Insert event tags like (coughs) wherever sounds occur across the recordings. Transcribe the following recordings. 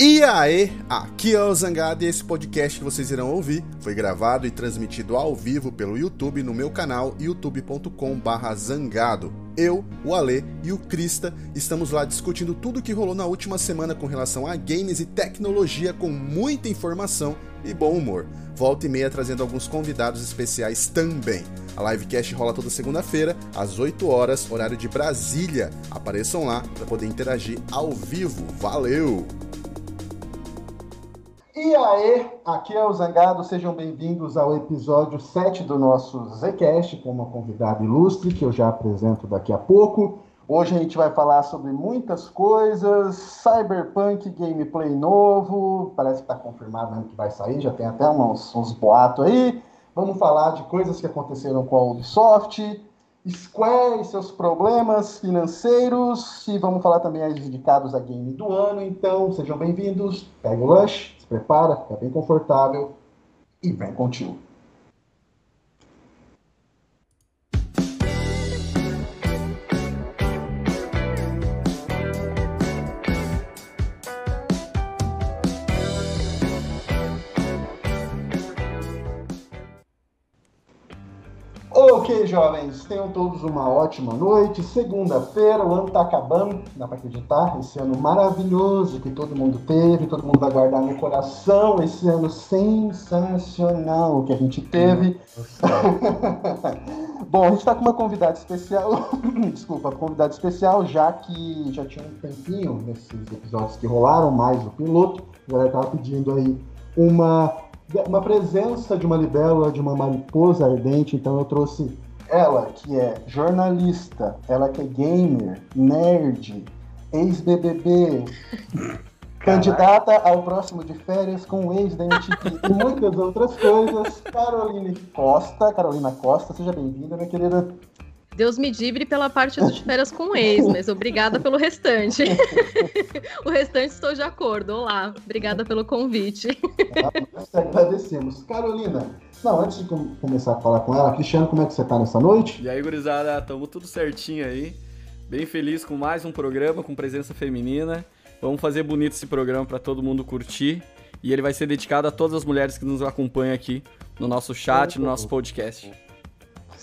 E aí, aqui é o Zangado e esse podcast que vocês irão ouvir foi gravado e transmitido ao vivo pelo YouTube no meu canal youtube.com/zangado. Eu, o Ale e o Krista estamos lá discutindo tudo o que rolou na última semana com relação a games e tecnologia com muita informação e bom humor. Volta e meia trazendo alguns convidados especiais também. A livecast rola toda segunda-feira, às 8 horas, horário de Brasília. Apareçam lá para poder interagir ao vivo. Valeu! E aí, aqui é o Zangado, sejam bem-vindos ao episódio 7 do nosso Zcast, com uma convidada ilustre que eu já apresento daqui a pouco. Hoje a gente vai falar sobre muitas coisas, Cyberpunk gameplay novo, parece que está confirmado que vai sair, já tem até uns, uns boatos aí. Vamos falar de coisas que aconteceram com a Ubisoft, Square e seus problemas financeiros, e vamos falar também as indicados a game do ano. Então, sejam bem-vindos, pega o lanche, prepara, fica bem confortável e vem contigo. Ok, jovens, tenham todos uma ótima noite. Segunda-feira, o ano está acabando, dá para acreditar. Esse ano maravilhoso que todo mundo teve, todo mundo vai guardar no coração. Esse ano sensacional que a gente teve. (laughs) Bom, a gente está com uma convidada especial. (coughs) Desculpa, convidada especial, já que já tinha um tempinho nesses episódios que rolaram, mais o piloto. A galera estava pedindo aí uma uma presença de uma libélula, de uma mariposa ardente, então eu trouxe ela, que é jornalista, ela que é gamer, nerd, ex-BBB, (laughs) candidata ao próximo de férias com o ex da e muitas outras coisas, Caroline Costa. Carolina Costa, seja bem-vinda, minha querida. Deus me livre pela parte dos de férias com ex, mas obrigada pelo restante. (laughs) o restante estou de acordo. Olá, obrigada pelo convite. Nós agradecemos. Carolina, não, antes de começar a falar com ela, Cristiano, como é que você tá nessa noite? E aí, gurizada, tamo tudo certinho aí. Bem feliz com mais um programa com presença feminina. Vamos fazer bonito esse programa para todo mundo curtir. E ele vai ser dedicado a todas as mulheres que nos acompanham aqui no nosso chat, no nosso podcast.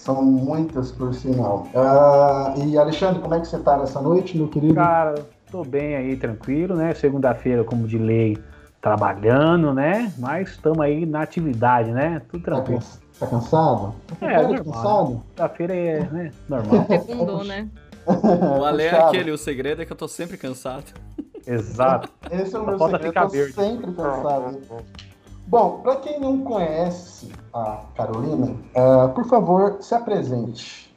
São muitas, por sinal. Uh, e Alexandre, como é que você tá nessa noite, meu querido? Cara, tô bem aí, tranquilo, né? Segunda-feira, como de lei, trabalhando, né? Mas estamos aí na atividade, né? Tudo tá tranquilo. Tá, cansado? Tá é, normal. cansado? Segunda-feira é né? normal. Segundou, né? (laughs) O Ale é aquele, o segredo é que eu tô sempre cansado. Exato. Esse é o meu segredo, eu tô sempre cansado. Bom, para quem não conhece a Carolina, uh, por favor, se apresente.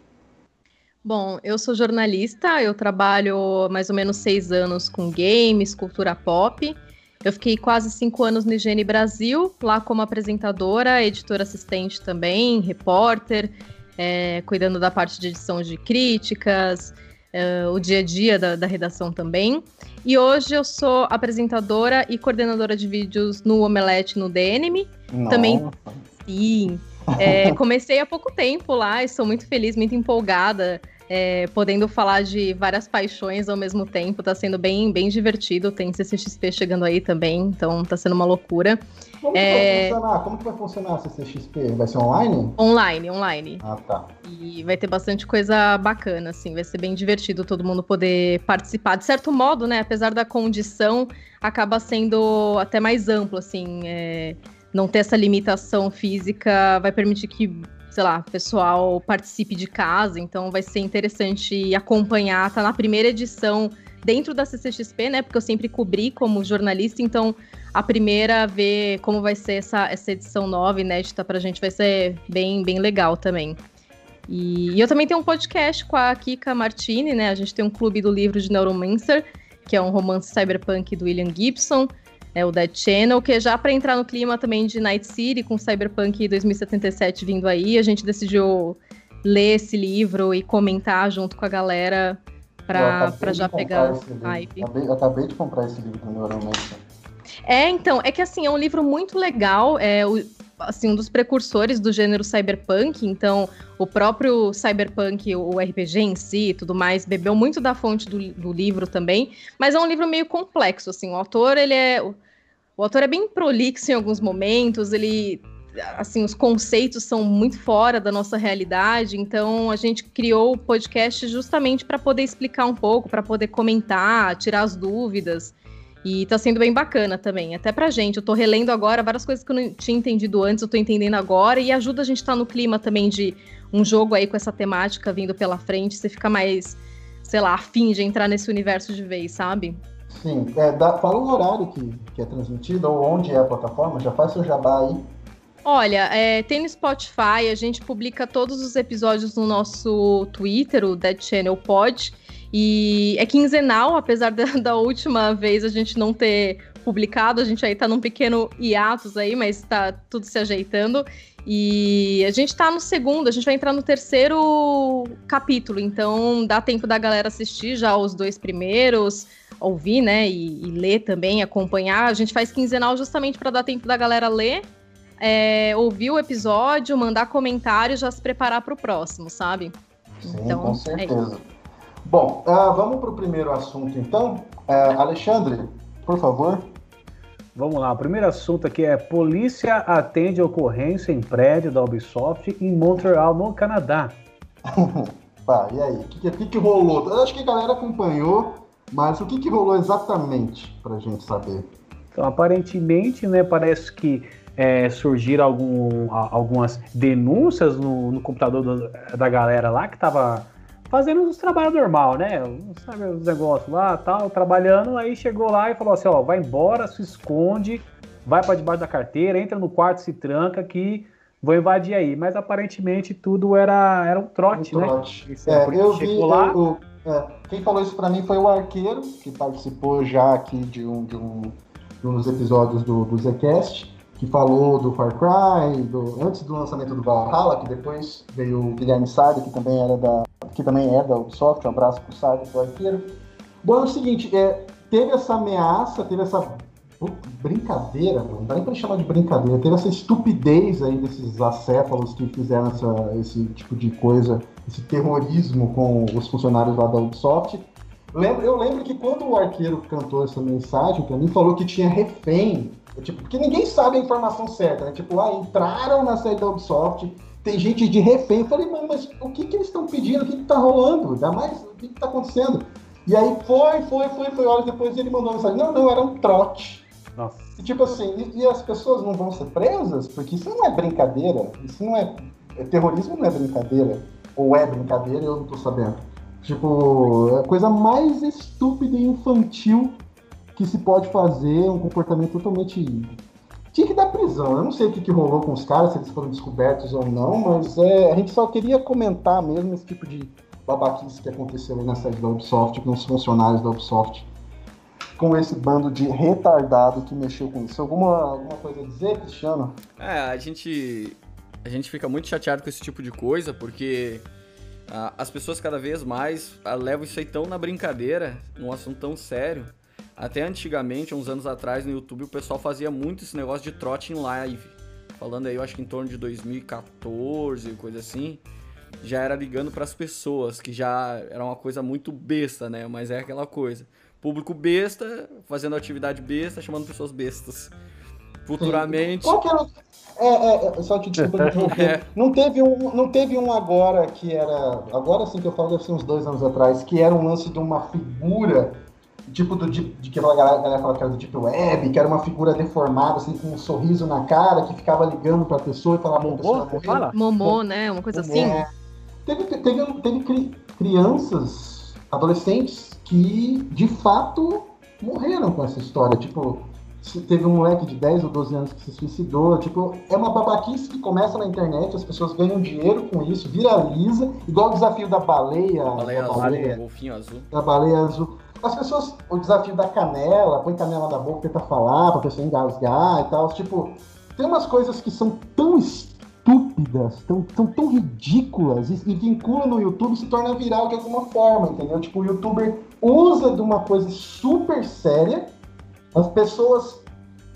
Bom, eu sou jornalista, eu trabalho mais ou menos seis anos com games, cultura pop. Eu fiquei quase cinco anos no Higiene Brasil, lá como apresentadora, editora assistente também, repórter, é, cuidando da parte de edição de críticas, é, o dia a dia da, da redação também. E hoje eu sou apresentadora e coordenadora de vídeos no Omelete no DNM. Nossa. Também. Sim. É, comecei há pouco tempo lá, estou muito feliz, muito empolgada é, podendo falar de várias paixões ao mesmo tempo. Tá sendo bem, bem divertido. Tem CCXP chegando aí também, então tá sendo uma loucura. Como que é... vai funcionar? Como que vai funcionar a CCXP? Vai ser online? Online, online. Ah, tá. E vai ter bastante coisa bacana, assim. Vai ser bem divertido todo mundo poder participar. De certo modo, né? Apesar da condição, acaba sendo até mais amplo, assim. É... Não ter essa limitação física vai permitir que sei lá, pessoal participe de casa, então vai ser interessante acompanhar. Tá na primeira edição dentro da CCXP, né? Porque eu sempre cobri como jornalista, então a primeira ver como vai ser essa, essa edição nova, inédita pra gente, vai ser bem, bem legal também. E, e eu também tenho um podcast com a Kika Martini, né? A gente tem um clube do livro de Neuromancer, que é um romance cyberpunk do William Gibson é o Dead Channel, que é já para entrar no clima também de Night City, com Cyberpunk 2077 vindo aí, a gente decidiu ler esse livro e comentar junto com a galera para já pegar hype. Acabei, eu acabei de comprar esse livro do Neuromancer. É, então, é que assim, é um livro muito legal. É, o, assim, um dos precursores do gênero cyberpunk, então o próprio cyberpunk, o RPG em si e tudo mais, bebeu muito da fonte do, do, livro também, mas é um livro meio complexo, assim, o autor, ele é... O autor é bem prolixo em alguns momentos, ele... Assim, os conceitos são muito fora da nossa realidade, então a gente criou o podcast justamente para poder explicar um pouco, para poder comentar, tirar as dúvidas. E tá sendo bem bacana também, até pra gente. Eu tô relendo agora várias coisas que eu não tinha entendido antes, eu tô entendendo agora, e ajuda a gente estar tá no clima também de um jogo aí com essa temática vindo pela frente, você fica mais, sei lá, afim de entrar nesse universo de vez, sabe? Sim, é, dá, fala o horário que, que é transmitido ou onde é a plataforma, já faz seu jabá aí. Olha, é, tem no Spotify, a gente publica todos os episódios no nosso Twitter, o Dead Channel Pod. E é quinzenal, apesar da, (laughs) da, última vez a gente não ter publicado, a gente aí tá num pequeno hiatus aí, mas tá tudo se ajeitando. E a gente tá no segundo, a gente vai entrar no terceiro capítulo, então dá tempo da galera assistir já os dois primeiros, ouvir, né, e, e ler também, acompanhar. A gente faz quinzenal justamente para dar tempo da galera ler, é, ouvir o episódio, mandar comentários, já se preparar para o próximo, sabe? Sim, então, com é certeza. É Bom, uh, vamos para o primeiro assunto então. Uh, Alexandre, por favor. Vamos lá, o primeiro assunto aqui é polícia atende ocorrência em prédio da Ubisoft em Montreal, no Canadá. (laughs) tá, e aí, o que, que, que, rolou? Eu acho que a galera acompanhou, mas o que, que rolou exatamente para a gente saber? Então, aparentemente, né, parece que é, surgiram algum, algumas denúncias no, no computador do, da galera lá que estava fazendo os trabalhos normal, né? Sabe os negócios lá, tal, trabalhando, aí chegou lá e falou assim, ó, vai embora, se esconde, vai para debaixo da carteira, entra no quarto, se tranca que vou invadir aí. Mas aparentemente tudo era, era um trote, um né? Trote. É, eu vi, lá... Eu, eu, é, quem falou isso para mim foi o Arqueiro, que participou já aqui de um, de um, de um dos episódios do, do Zcast que falou do Far Cry, do, antes do lançamento do Valhalla, que depois veio o Guilherme Sardo, que também era da, que também é da Ubisoft, um abraço pro Sardo, pro arqueiro. Bom, é o seguinte, é, teve essa ameaça, teve essa brincadeira, não dá nem pra chamar de brincadeira, teve essa estupidez aí desses acéfalos que fizeram essa, esse tipo de coisa, esse terrorismo com os funcionários lá da Ubisoft. Eu lembro que quando o arqueiro cantou essa mensagem para mim, falou que tinha refém Tipo, porque ninguém sabe a informação certa, né? Tipo, ah, entraram na sede da Ubisoft, tem gente de refém. Eu falei, mano, mas o que, que eles estão pedindo? O que, que tá rolando? Ainda mais, o que, que tá acontecendo? E aí foi, foi, foi, foi, horas depois ele mandou mensagem. Não, não, era um trote. Nossa. E tipo assim, e, e, as pessoas não vão ser presas? Porque isso não é brincadeira. Isso não é. é terrorismo não é brincadeira. Ou é brincadeira, eu não tô sabendo. Tipo, é a coisa mais estúpida e infantil que se pode fazer um comportamento totalmente. Tinha que dar prisão. Eu não sei o que, que rolou com os caras, se eles foram descobertos ou não, mas é, a gente só queria comentar mesmo esse tipo de babaquice que aconteceu aí na sede da Ubisoft, com os funcionários da Ubisoft, com esse bando de retardado que mexeu com isso. Alguma, alguma coisa a dizer, Cristiano? É, a gente, a gente fica muito chateado com esse tipo de coisa, porque ah, as pessoas cada vez mais ah, levam isso aí tão na brincadeira, num assunto tão sério, até antigamente, uns anos atrás, no YouTube, o pessoal fazia muito esse negócio de trote em live. Falando aí, eu acho que em torno de 2014, coisa assim. Já era ligando para as pessoas, que já era uma coisa muito besta, né? Mas é aquela coisa. Público besta, fazendo atividade besta, chamando pessoas bestas. Futuramente. Qual que era... É, é, é, só te desculpa (laughs) é. Não teve um, não teve um agora que era, agora sim que eu falo, deve ser uns dois anos atrás, que era um lance de uma figura tipo do de, de que a galera, a galera fala que era do Deep Web, que era uma figura deformada, assim, com um sorriso na cara, que ficava ligando pra pessoa e falava, Momô, você fala? Momô, né? Uma coisa assim. É. Teve, teve, teve crianças, adolescentes, que de fato morreram com essa história. Tipo, teve um moleque de 10 ou 12 anos que se suicidou. Tipo, é uma babaquice que começa na internet, as pessoas ganham dinheiro com isso, viraliza, igual o desafio da baleia. Baleia, da baleia azul, golfinho azul. Da baleia azul. As pessoas, o desafio da canela, põe canela na boca, tenta falar pra pessoa engasgar e tal. Tipo, tem umas coisas que são tão estúpidas, tão, tão, tão ridículas e, e vinculam no YouTube se torna viral de alguma forma, entendeu? Tipo, o youtuber usa de uma coisa super séria, as pessoas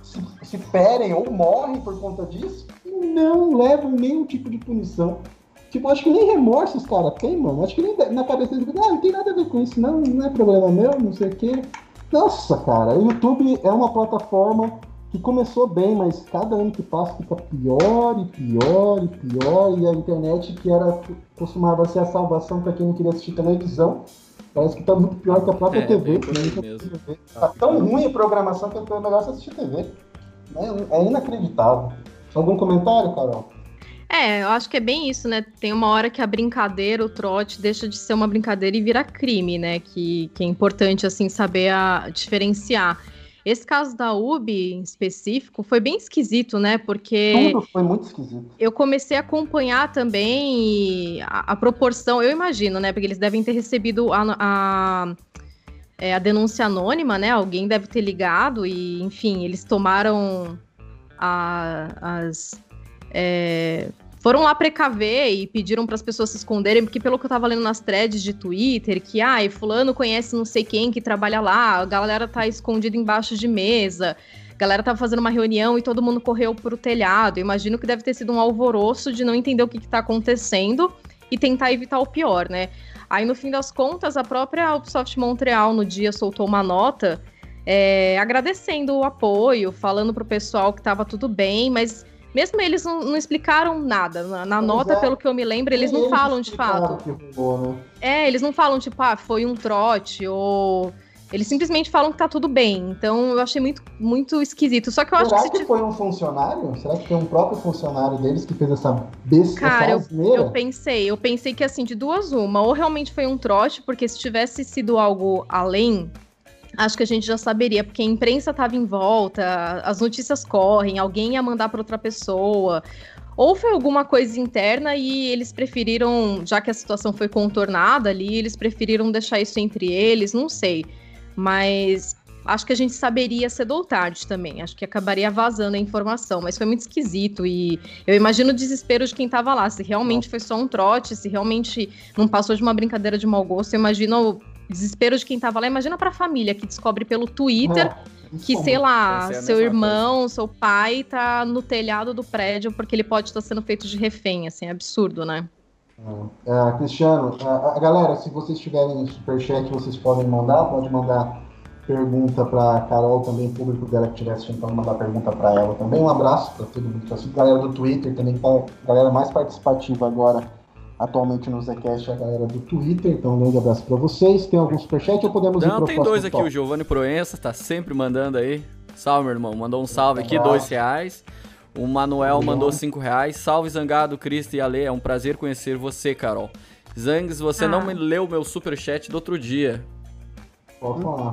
se, se ferem ou morrem por conta disso, e não levam nenhum tipo de punição. Tipo, acho que nem remorso os caras têm, mano. Acho que nem na cabeça deles, ah, não tem nada a ver com isso, não, não é problema meu, não sei o quê. Nossa, cara, o YouTube é uma plataforma que começou bem, mas cada ano que passa fica pior e pior e pior. E a internet, que era costumava ser a salvação para quem não queria assistir televisão, parece que tá muito pior que a própria É, TV. né? Tá tão ruim a programação que é melhor assistir TV. É, é inacreditável. Algum comentário, Carol? É, eu acho que é bem isso, né? Tem uma hora que a brincadeira, o trote, deixa de ser uma brincadeira e vira crime, né? Que, que é importante, assim, saber a, diferenciar. Esse caso da UB em específico foi bem esquisito, né? Porque Tudo foi muito esquisito. eu comecei a acompanhar também a, a proporção, eu imagino, né? Porque eles devem ter recebido a, a, é, a denúncia anônima, né? Alguém deve ter ligado e, enfim, eles tomaram a- as. é, foram lá precaver e pediram para as pessoas se esconderem, porque pelo que eu tava lendo nas threads de Twitter, que ai, fulano conhece não sei quem que trabalha lá, a galera tá escondida embaixo de mesa. A galera tava fazendo uma reunião e todo mundo correu pro telhado. Eu imagino que deve ter sido um alvoroço de não entender o que, que tá acontecendo e tentar evitar o pior, né? Aí, no fim das contas, a própria Ubisoft Montreal no dia soltou uma nota é, agradecendo o apoio, falando pro pessoal que tava tudo bem, mas mesmo eles não, não explicaram nada. Na, na nota, é. pelo que eu me lembro, eles não falam de fato. o que rolou, né? É, eles não falam, tipo, ah, foi um trote, ou. Eles simplesmente falam que tá tudo bem. Então eu achei muito, muito esquisito. Só que eu acho Será que que, se foi um funcionário? Será que foi um próprio funcionário deles que fez essa besta, Cara, essa asneira? Eu pensei, eu pensei que assim, de duas uma, ou realmente foi um trote, porque se tivesse sido algo além, acho que a gente já saberia, porque a imprensa tava em volta, as notícias correm, alguém ia mandar para outra pessoa. Ou foi alguma coisa interna e eles preferiram, já que a situação foi contornada ali, eles preferiram deixar isso entre eles, não sei. Mas acho que a gente saberia cedo ou tarde também. Acho que acabaria vazando a informação, mas foi muito esquisito e eu imagino o desespero de quem tava lá. Se realmente foi só um trote, se realmente não passou de uma brincadeira de mau gosto, eu imagino desespero de quem tava lá. Imagina pra família que descobre pelo Twitter É, que, sei lá, a seu irmão, seu pai tá no telhado do prédio porque ele pode estar sendo feito de refém, assim, é absurdo, né? É, Cristiano, a, a galera, se vocês tiverem superchat, vocês podem mandar, pode mandar pergunta para Carol também, o público dela que estiver assistindo, pode mandar pergunta para ela também. Um abraço para todo mundo que tá assistindo, galera do Twitter também, que tá a galera mais participativa agora atualmente no Zcast é a galera do Twitter, então um grande abraço para vocês. Tem algum superchat ou podemos ir Não, pro tem dois aqui, tópico? o Giovanni Proença tá sempre mandando aí. Salve, meu irmão. Mandou um salve aqui, Abraço. dois reais. O Manuel mandou cinco reais. Salve, Zangado, Cristo e Ale. É um prazer conhecer você, Carol. Zangs, você Ah. não me leu meu superchat do outro dia. Pode falar.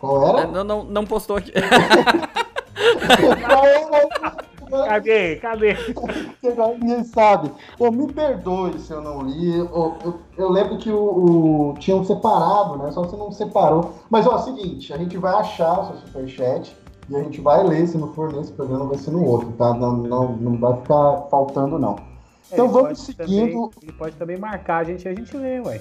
Qual É, era? Não, não, não postou aqui. (laughs) (laughs) Qual era? Cadê? Cadê? ninguém sabe. Pô, me perdoe se eu não li. Eu, eu- eu lembro que o, o- tinham separado, né? Só você não separou. Mas, ó, é o seguinte, a gente vai achar o seu superchat e a gente vai ler. Se não for nesse programa, vai ser no outro, tá? Não, não, não vai ficar faltando, não. Então Ele vamos seguindo. também- ele pode também marcar a gente e a gente lê, ué.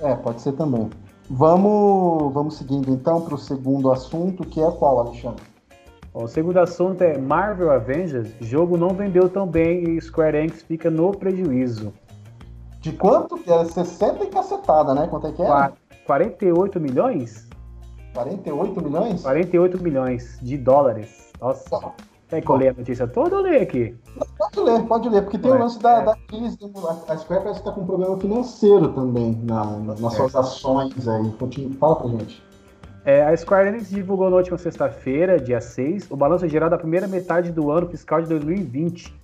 É, pode ser também. Vamos, vamos seguindo então para o segundo assunto, que é qual, Alexandre? O segundo assunto é Marvel Avengers. Jogo não vendeu tão bem e Square Enix fica no prejuízo. De quanto? Que era 60 e cacetada, né? Quanto é que era? Qua- 48 milhões? 48 milhões? 48 milhões de dólares. Nossa. Tá. Quer que eu leia a notícia toda ou leia aqui? Pode ler, pode ler, porque tem o Ué, lance da, é. da crise. A Square parece que está com um problema financeiro também na, na- nas É. suas ações aí. Continua, fala pra gente. É, a Square Enix divulgou na última sexta-feira, dia 6, o balanço geral da primeira metade do ano fiscal de 2020,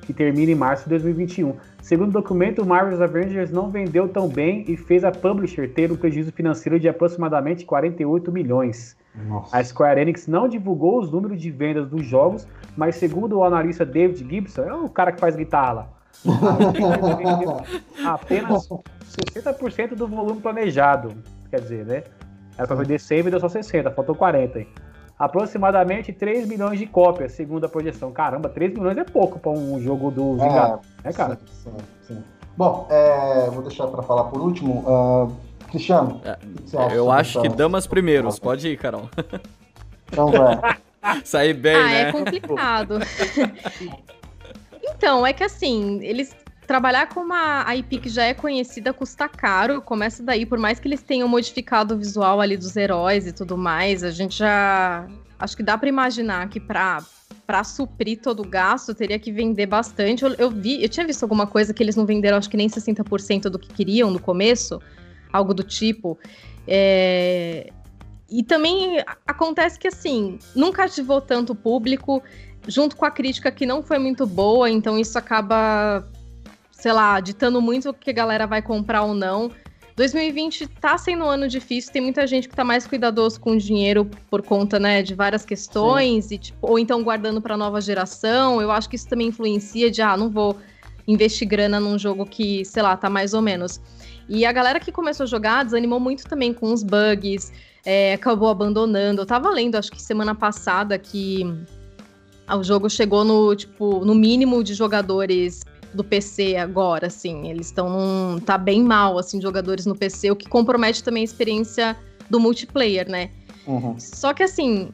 que termina em março de 2021. Segundo o documento, o Marvel's Avengers não vendeu tão bem e fez a publisher ter um prejuízo financeiro de aproximadamente 48 milhões. Nossa. A Square Enix não divulgou os números de vendas dos jogos, mas segundo o analista David Gibson, é o cara que faz guitarra lá, (laughs) apenas 60% do volume planejado. Quer dizer, né? Era para vender 100 e vendeu só 60, faltou 40. hein? Aproximadamente 3 milhões de cópias, segundo a projeção. Caramba, 3 milhões é pouco para um jogo do Vingador, né, cara? Sim, sim, sim. Bom, é, vou deixar para falar por último. ah, Cristiano, É, o que você acha Eu acho que damas primeiros. Pode ir, Carol. Então, vai. (laughs) Sair bem, ah, né? é complicado. (laughs) Então, é que assim, eles trabalhar com uma IP que já é conhecida custa caro, começa daí, por mais que eles tenham modificado o visual ali dos heróis e tudo mais, a gente já acho que dá para imaginar que para para suprir todo o gasto, teria que vender bastante. Eu, eu, vi, eu tinha visto alguma coisa que eles não venderam, acho que nem 60% do que queriam no começo, algo do tipo. É... E também acontece que, assim, nunca ativou tanto público, junto com a crítica que não foi muito boa, então isso acaba, sei lá, ditando muito o que a galera vai comprar ou não. 2020 tá sendo um ano difícil, tem muita gente que tá mais cuidadoso com o dinheiro por conta, né, de várias questões, e, tipo, ou então guardando para nova geração. Eu acho que isso também influencia de, ah, não vou investir grana num jogo que, sei lá, tá mais ou menos. E a galera que começou a jogar desanimou muito também com os bugs, é, acabou abandonando. Eu tava lendo, acho que semana passada, que o jogo chegou no, tipo, no mínimo de jogadores do PC agora, assim. Eles estão num. tá bem mal, assim, jogadores no PC, o que compromete também a experiência do multiplayer, né? Uhum. Só que assim.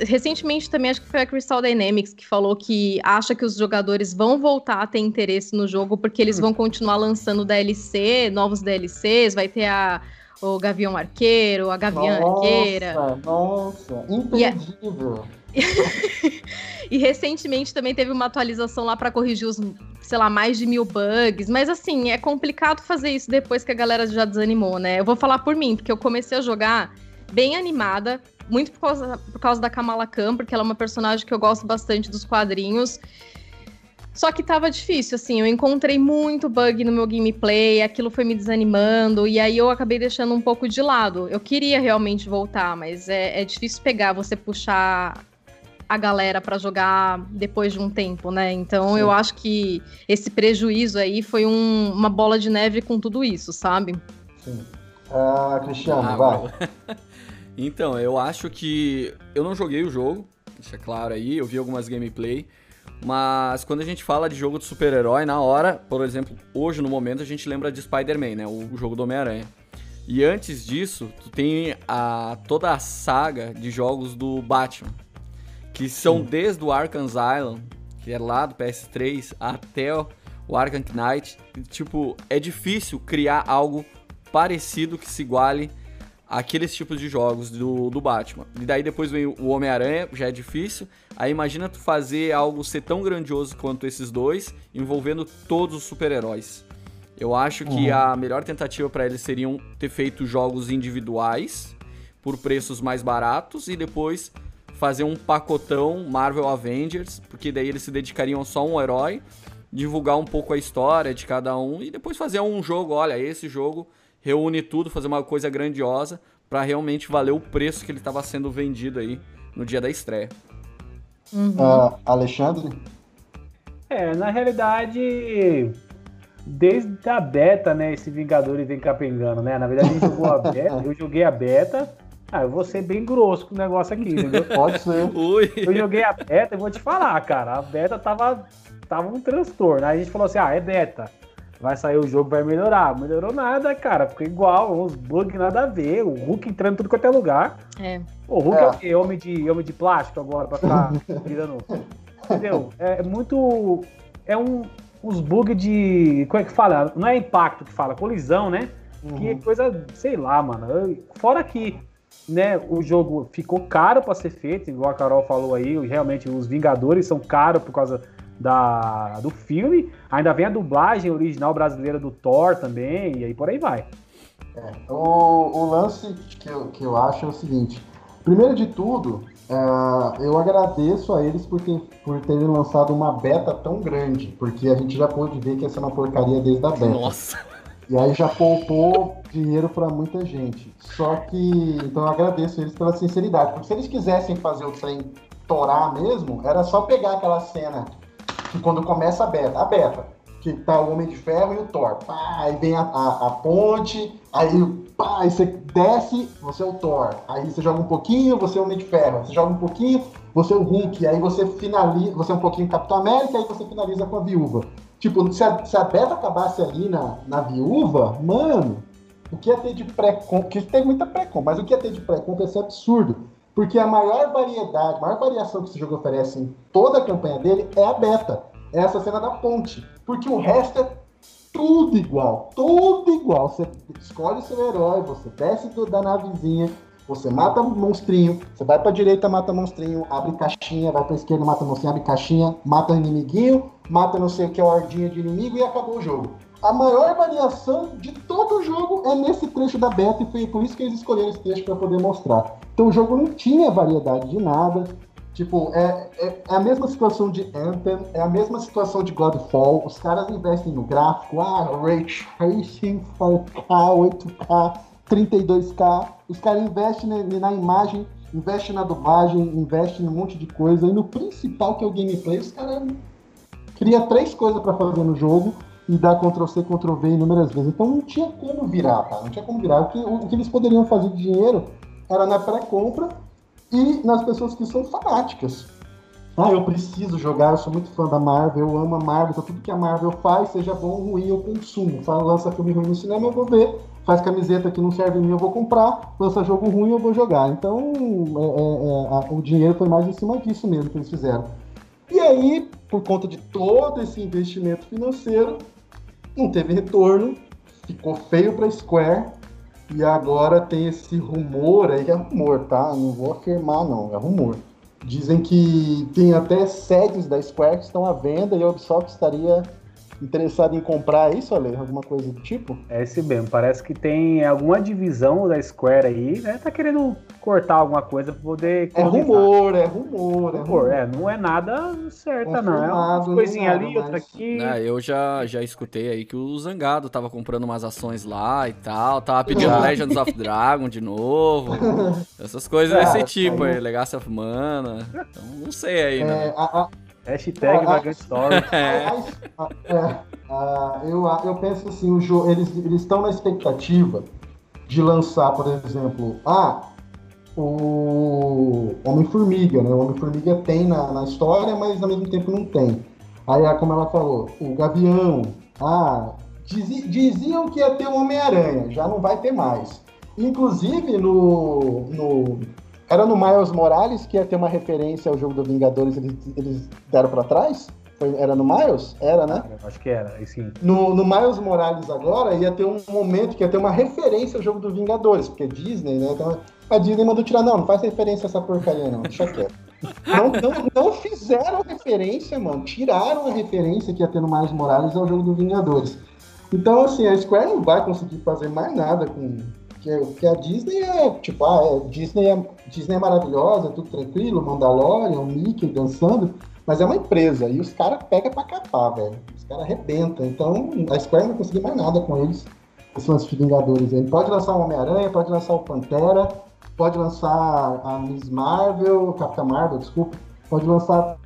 Recentemente também acho que foi a Crystal Dynamics que falou que acha que os jogadores vão voltar a ter interesse no jogo porque eles vão continuar lançando DLC, novos DLCs, vai ter a, o Gavião Arqueiro, a Gavião Arqueira. Nossa, imperdível. e (laughs) recentemente também teve uma atualização lá para corrigir os, sei lá, mais de mil bugs. Mas assim, é complicado fazer isso depois que a galera já desanimou, né? Eu vou falar por mim, porque eu comecei a jogar bem animada, muito por causa, por causa da Kamala Khan, porque ela é uma personagem que eu gosto bastante dos quadrinhos. Só que tava difícil, assim, eu encontrei muito bug no meu gameplay, aquilo foi me desanimando, e aí eu acabei deixando um pouco de lado. Eu queria realmente voltar, mas é, é difícil pegar, você puxar a galera para jogar depois de um tempo, né? Então Sim. eu acho que esse prejuízo aí foi um, uma bola de neve com tudo isso, sabe? Sim. Uh, Cristiano, ah, vai. (laughs) então, eu acho que eu não joguei o jogo, deixa claro aí, eu vi algumas gameplay, mas quando a gente fala de jogo de super-herói, na hora, por exemplo, hoje no momento a gente lembra de Spider-Man, né? O, o jogo do Homem-Aranha. E antes disso, tu tem a, toda a saga de jogos do Batman que são desde o Arkham Island, que é lá do PS3, até o Arkham Knight. Tipo, é difícil criar algo parecido que se iguale àqueles tipos de jogos do, do Batman. E daí depois vem o Homem-Aranha, já é difícil. Aí imagina tu fazer algo ser tão grandioso quanto esses dois, envolvendo todos os super-heróis. Eu acho que uhum. a melhor tentativa para eles seriam ter feito jogos individuais por preços mais baratos e depois fazer um pacotão Marvel Avengers, porque daí eles se dedicariam só a um herói, divulgar um pouco a história de cada um e depois fazer um jogo, olha, esse jogo reúne tudo, fazer uma coisa grandiosa para realmente valer o preço que ele estava sendo vendido aí no dia da estreia. Uhum. Uh, Alexandre? É, na realidade, desde a beta, né, esse Vingadores vem capengando, né? Na verdade, a gente jogou a beta, (laughs) eu joguei a beta, ah, eu vou ser bem grosso com o negócio aqui, entendeu? Pode ser. (laughs) Ui. Eu joguei a beta e vou te falar, cara. A beta tava, tava um transtorno. Aí a gente falou assim: ah, é beta. Vai sair o jogo, vai melhorar. Melhorou nada, cara. Ficou igual, uns bugs nada a ver. O Hulk entrando em tudo quanto é lugar. É. O Hulk é, é o quê? Homem de, homem de plástico agora, pra ficar (laughs) virando. Entendeu? É muito. É um, uns bugs de. Como é que fala? Não é impacto que fala, colisão, né? Uhum. Que é coisa, sei lá, mano. Fora que né, o jogo ficou caro para ser feito, igual a Carol falou aí, realmente os Vingadores são caros por causa da, do filme. Ainda vem a dublagem original brasileira do Thor também, e aí por aí vai. É, o, o, lance que eu, que eu acho é o seguinte: primeiro de tudo, é, eu agradeço a eles por, ter, por terem lançado uma beta tão grande, porque a gente já pôde ver que essa é uma porcaria desde a beta. Nossa! E aí já poupou dinheiro para muita gente. Só que, então eu agradeço eles pela sinceridade, porque se eles quisessem fazer o trem torar mesmo, era só pegar aquela cena que quando começa a beta, a beta, que tá o Homem de Ferro e o Thor, pá, aí vem a, a, a ponte, aí pá, aí você desce, você é o Thor, aí você joga um pouquinho, você é o Homem de Ferro, você joga um pouquinho, você é o Hulk, aí você finaliza, você é um pouquinho Capitão América, aí você finaliza com a Viúva. Tipo, se a, se a beta acabasse ali na, na viúva, mano, o que ia ter de pré-com, porque tem muita pré-com, mas o que ia ter de pré-com ia ser absurdo. Porque a maior variedade, a maior variação que esse jogo oferece em toda a campanha dele é a beta. é essa cena da ponte. Porque o resto é tudo igual, tudo igual. Você escolhe seu herói, você desce da navezinha, você mata monstrinho, você vai pra direita, mata monstrinho, abre caixinha, vai pra esquerda, mata monstrinho, abre caixinha, mata inimiguinho, mata não sei o que, ordinha de inimigo e acabou o jogo. A maior variação de todo o jogo é nesse trecho da beta e foi por isso que eles escolheram esse trecho para poder mostrar. Então o jogo não tinha variedade de nada. Tipo, é, é, é, a mesma situação de Anthem, é a mesma situação de Godfall. Os caras investem no gráfico, ah, Ray Tracing, 4K, 8K, 32K. Os caras investem na, na imagem, investem na dublagem, investem em um monte de coisa. E no principal, que é o gameplay, os caras cria três coisas para fazer no jogo e dá Ctrl-C, Ctrl-V inúmeras vezes. Então não tinha como virar, tá? Não tinha como virar. O que, o que eles poderiam fazer de dinheiro era na pré-compra e nas pessoas que são fanáticas. Ah, eu preciso jogar, eu sou muito fã da Marvel, eu amo a Marvel, então tudo que a Marvel faz, seja bom ou ruim, eu consumo. Fala, lança filme ruim no cinema, eu vou ver. Faz camiseta que não serve em mim, eu vou comprar. Lança jogo ruim, eu vou jogar. Então, é, é, é, o dinheiro foi mais em cima disso mesmo que eles fizeram. E aí, por conta de todo esse investimento financeiro, não teve retorno, ficou feio para Square e agora tem esse rumor aí, é rumor, tá? Não vou afirmar não, é rumor. Dizem que tem até sedes da Square que estão à venda e a Ubisoft estaria interessado em comprar isso, Ale? Alguma coisa do tipo? É esse mesmo. Parece que tem alguma divisão da Square aí, né? Tá querendo cortar alguma coisa pra poder. É rumor, é rumor, é rumor. É, não é nada certa, não. É uma coisinha ali, mas... outra aqui. Ah, eu já, já escutei aí que o Zangado tava comprando umas ações lá e tal. Tava pedindo ah. Legends of Dragon de novo. (laughs) Essas coisas ah, desse tipo aí, Legacy of Mana. Então, não sei aí, né? É, a, a... Hashtag ah, Story. (laughs) É. é, eu, eu penso assim, o jogo, eles estão na expectativa de lançar, por exemplo, ah, o Homem-Formiga, né? O Homem-Formiga tem na, na história, mas ao mesmo tempo não tem. Aí, como ela falou, o Gavião, ah, diziam que ia ter o Homem-Aranha, já não vai ter mais. Inclusive, no, no era no Miles Morales que ia ter uma referência ao jogo do Vingadores, eles, eles deram para trás? Foi, era no Miles? Era, né? Acho que era, sim. No, no Miles Morales agora ia ter um momento que ia ter uma referência ao jogo do Vingadores, porque Disney, né? Então, a Disney mandou tirar, não, não faz referência a essa porcaria, não, deixa quieto. não, não, não fizeram referência, mano. Tiraram a referência que ia ter no Miles Morales ao jogo do Vingadores. Então, assim, a Square não vai conseguir fazer mais nada com, porque, porque a Disney é, tipo, ah, é, Disney, é, Disney é maravilhosa, é tudo tranquilo, Mandalorian, Mickey dançando, mas é uma empresa e os caras pegam pra capar, velho. Os caras arrebentam. Então a Square não vai conseguir mais nada com eles, esses lances de Vingadores. Ele pode lançar o Homem-Aranha, pode lançar o Pantera, pode lançar a Miss Marvel, Capitã Marvel, desculpa, pode lançar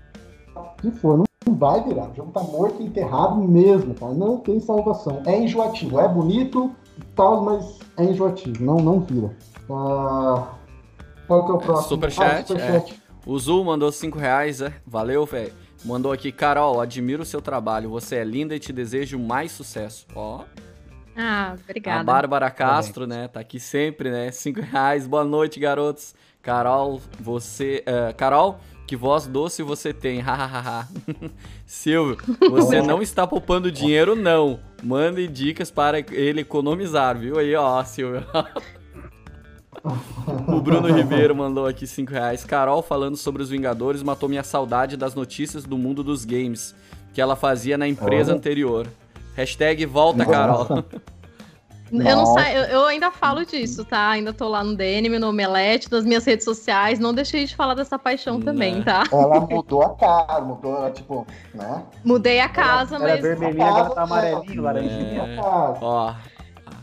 o que for. Não não vai virar. O jogo tá morto e enterrado mesmo, cara. Não tem salvação. É enjoativo, é bonito, tal, mas é enjoativo, não, não vira. Uh, qual que é o próximo? Superchat. Ah, super é. O Zul mandou 5 reais, é? Valeu, velho. Mandou aqui, Carol, admiro o seu trabalho. Você é linda e te desejo mais sucesso. Ó. Ah, obrigada. A Bárbara Castro, né? Tá aqui sempre, né? 5 reais. Boa noite, garotos. Carol, você. Uh, Carol, que voz doce você tem, (laughs) hahaha. Silvio, (laughs) você não está poupando dinheiro, não. Mande dicas para ele economizar, viu? Aí, ó, Silvio. o Bruno (laughs) Ribeiro mandou aqui 5 reais. Carol falando sobre os Vingadores matou minha saudade das notícias do mundo dos games que ela fazia na empresa anterior. Hashtag volta, Carol. Eu não sei, eu, eu, ainda falo disso, tá? Ainda tô lá no DNM, no Omelete, nas minhas redes sociais. Não deixei de falar dessa paixão não. também, tá? Ela mudou a cara, mudou, ela, tipo, né? Mudei a casa, ela, mas. Era vermelhinha, agora tá amarelinho, laranjinha. É. Ó.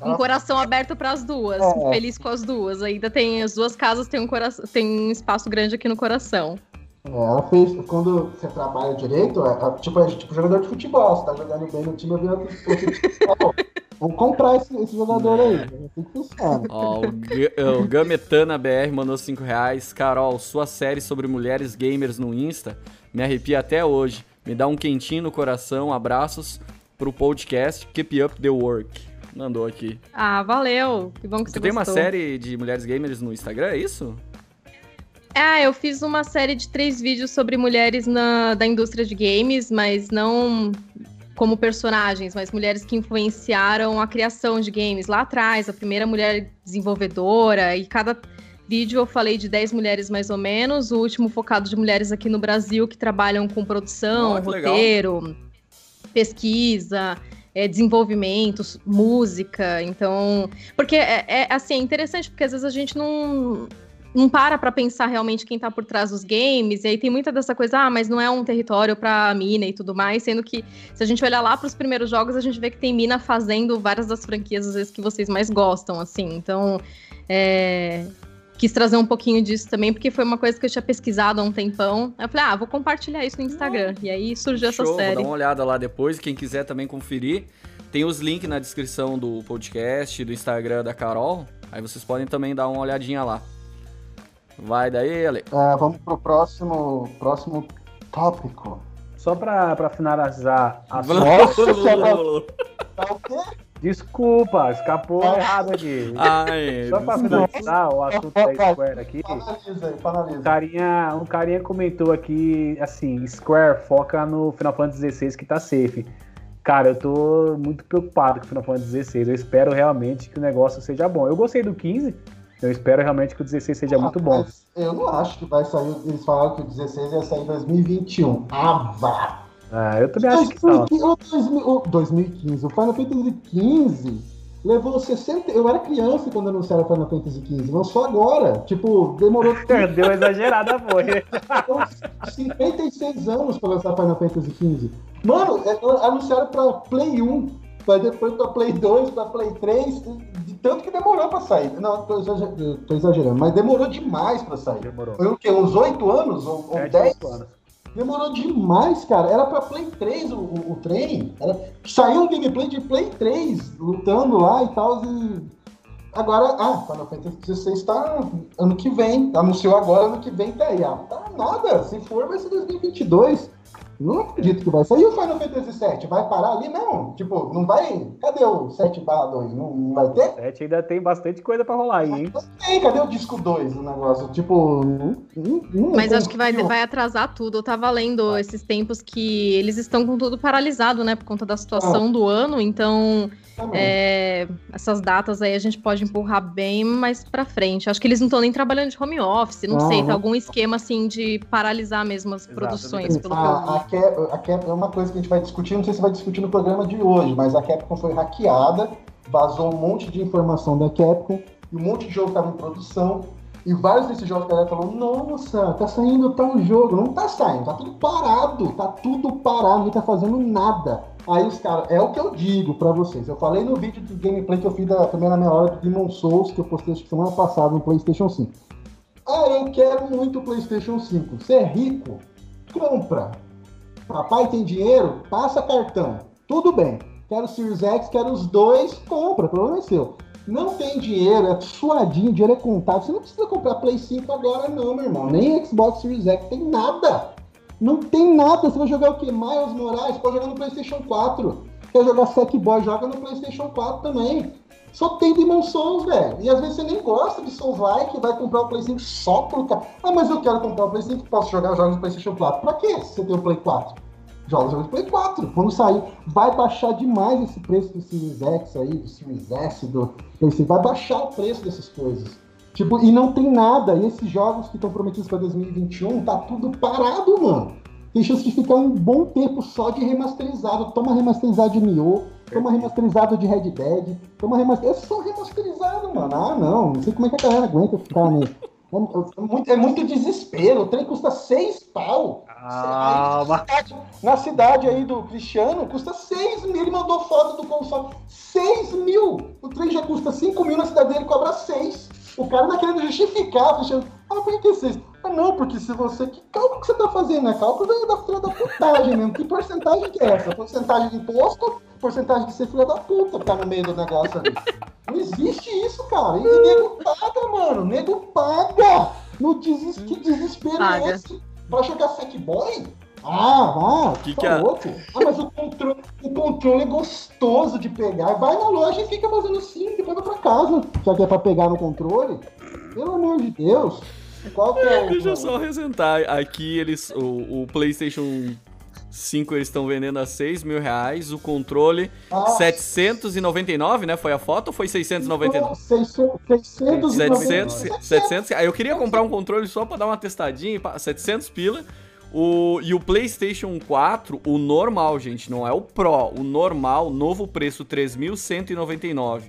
Um coração aberto para as duas, é. feliz com as duas. Ainda tem as duas casas, tem um coração, tem um espaço grande aqui no coração. É, ela fez, quando você trabalha direito, é, é, tipo, é tipo jogador de futebol, você tá jogando bem no time, eu vi outro (laughs) Vamos comprar esse, esse jogador aí. Assim que funciona. Ó, o, o Gametana BR mandou 5 reais. Carol, sua série sobre mulheres gamers no Insta me arrepia até hoje. Me dá um quentinho no coração. Abraços pro podcast Keep Up the Work. Mandou aqui. Ah, valeu. Que bom que você, você tem uma série de mulheres gamers no Instagram, é isso? Ah, eu fiz uma série de três vídeos sobre mulheres na, da indústria de games, mas não como personagens, mas mulheres que influenciaram a criação de games lá atrás, a primeira mulher desenvolvedora, e cada vídeo eu falei de 10 mulheres mais ou menos, o último focado de mulheres aqui no Brasil que trabalham com produção, oh, roteiro, legal. pesquisa, é, desenvolvimento, música, então... Porque, é, é, assim, é interessante, porque às vezes a gente não não para para pensar realmente quem tá por trás dos games, e aí tem muita dessa coisa, ah, mas não é um território pra mina e tudo mais, sendo que se a gente olhar lá pros primeiros jogos, a gente vê que tem mina fazendo várias das franquias, às vezes, que vocês mais gostam, assim, então, é... Quis trazer um pouquinho disso também, porque foi uma coisa que eu tinha pesquisado há um tempão. Aí eu falei, ah, vou compartilhar isso no Instagram. E aí surgiu Show, essa série. Vou dar uma olhada lá depois, quem quiser também conferir. Tem os links na descrição do podcast, do Instagram da Carol. Aí vocês podem também dar uma olhadinha lá. Vai daí, Ale. É, vamos pro próximo, próximo tópico. Só pra, pra finalizar a Nossa, tá o quê? Desculpa, escapou ah. errado aqui. Ai, Só pra finalizar o assunto da Square aqui. Aí, finaliza. Um carinha, um carinha comentou aqui, assim, Square foca no Final Fantasy XVI que tá safe. Cara, eu tô muito preocupado com o Final Fantasy XVI. Eu espero realmente que o negócio seja bom. Eu gostei do 15, eu espero realmente que o 16 seja ah, muito bom. Eu não acho que vai sair. Eles falaram que o 16 ia sair em 2021. Ah, vá! Ah, eu também acho que não. 2015, o Final Fantasy XV levou 60. Eu era criança quando anunciaram o Final Fantasy XV, lançou agora. Tipo, demorou. (laughs) Deu exagerada, foi. (laughs) 56 anos pra lançar Final Fantasy XV. Mano, é, anunciaram pra Play 1, mas depois pra Play 2, pra Play 3, de tanto que demorou pra sair. Não, tô exagerando, tô exagerando mas demorou demais pra sair. Demorou. Foi o quê? Uns 8 anos? Ou, ou 10? anos. Demorou demais, cara. Era pra Play 3 o, o, o trem. Era... Saiu um gameplay de Play 3 lutando lá e tal. E agora, ah, Final Fantasy XVI está ano que vem. Anunciou agora, ano que vem tá aí. Ah, tá nada. Se for, vai ser 2022. Não acredito que vai sair o Final Fantasy VII. Vai parar ali? Não. Tipo, não vai. Cadê o 7 barra 2? Não, não vai ter? 7 ainda tem bastante coisa pra rolar aí, hein? Tem, cadê o disco 2 do negócio? Tipo. Não, não, Mas acho que vai, vai atrasar tudo. Eu tava lendo esses tempos que eles estão com tudo paralisado, né? Por conta da situação ah. do ano. Então. É, essas datas aí a gente pode empurrar bem mais pra frente. Acho que eles não estão nem trabalhando de home office, não, sei, tá algum esquema assim de paralisar mesmo as produções, pelo a, vi. A, Cap, a Cap é uma coisa que a gente vai discutir, não sei se vai discutir no programa de hoje, mas a Capcom foi hackeada, vazou um monte de informação da Capcom, e um monte de jogo estava em produção, e vários desses jogos que a galera falou, nossa, tá saindo tal jogo. Não tá saindo, tá tudo parado, tá tudo parado, não tá fazendo nada. Aí os caras, é o que eu digo para vocês. Eu falei no vídeo do gameplay que eu fiz da primeira meia hora do Demon Souls, que eu postei semana passada no PlayStation 5. Ah, eu quero muito o PlayStation 5. Você é rico? Compra. Papai tem dinheiro? Passa cartão. Tudo bem. Quero o Series X, quero os dois, compra, o problema é seu. Não tem dinheiro, é suadinho, dinheiro é contado. Você não precisa comprar Play 5 agora, não, meu irmão. Nem Xbox Series X, tem nada. Não tem nada. Você vai jogar o que? Miles Morales? Pode jogar no PlayStation 4. Quer jogar Sackboy? Joga no PlayStation 4 também. Só tem Demon Souls, velho. E às vezes você nem gosta de Souls-like, vai comprar o Play 5 só por cara. Ah, mas eu quero comprar o Play 5, posso jogar jogos no PlayStation 4. Pra quê se você tem o Play 4? Jogos do Play 4. Quando sair, vai baixar demais esse preço do Series X aí, do Series S, do 5. Vai baixar o preço dessas coisas. Tipo, e não tem nada. E esses jogos que estão prometidos para 2021, tá tudo parado, mano. Tem chance de ficar um bom tempo só de remasterizado. Toma remasterizado de Nioh, toma remasterizado de Red Dead, toma remasterizado. É só remasterizado, mano. Ah, não. Não sei como é que a galera aguenta ficar nisso. (laughs) É, é, muito, é muito desespero. O trem custa seis pau. Ah, na, cidade, na cidade aí do Cristiano, custa seis mil. Ele mandou foto do console. Seis mil! O trem já custa cinco mil, na cidade dele cobra seis. O cara tá querendo justificar, fechando. Ah, por que vocês? Ah, não, porque se você. Que cálculo que você tá fazendo? né? cálculo da, da filha da putagem mesmo. Que porcentagem que é essa? Porcentagem de imposto? Porcentagem de ser filha da puta que tá no meio do negócio ali. Não existe isso, cara. E nego paga, mano. Nego paga. No deses... Que desespero é paga. é esse? Pra jogar Sackboy? Ah, ah, que tá que é? louco? Ah, mas o controle, o controle é gostoso de pegar. Vai na loja e fica fazendo assim, depois vai pra casa. Já que é pra pegar no controle? Pelo amor de Deus. Qual que é o. Deixa eu só resentar. Aqui eles. O, o PlayStation 5 eles estão vendendo a 6 mil reais. O controle Ah, 799, né? Foi a foto ou foi 699? 600, 699. 700, 700. Aí eu queria comprar um controle só pra dar uma testadinha, pá, 700 pila. O, e o PlayStation 4, o normal, gente, não é o Pro, o normal, novo preço 3.199,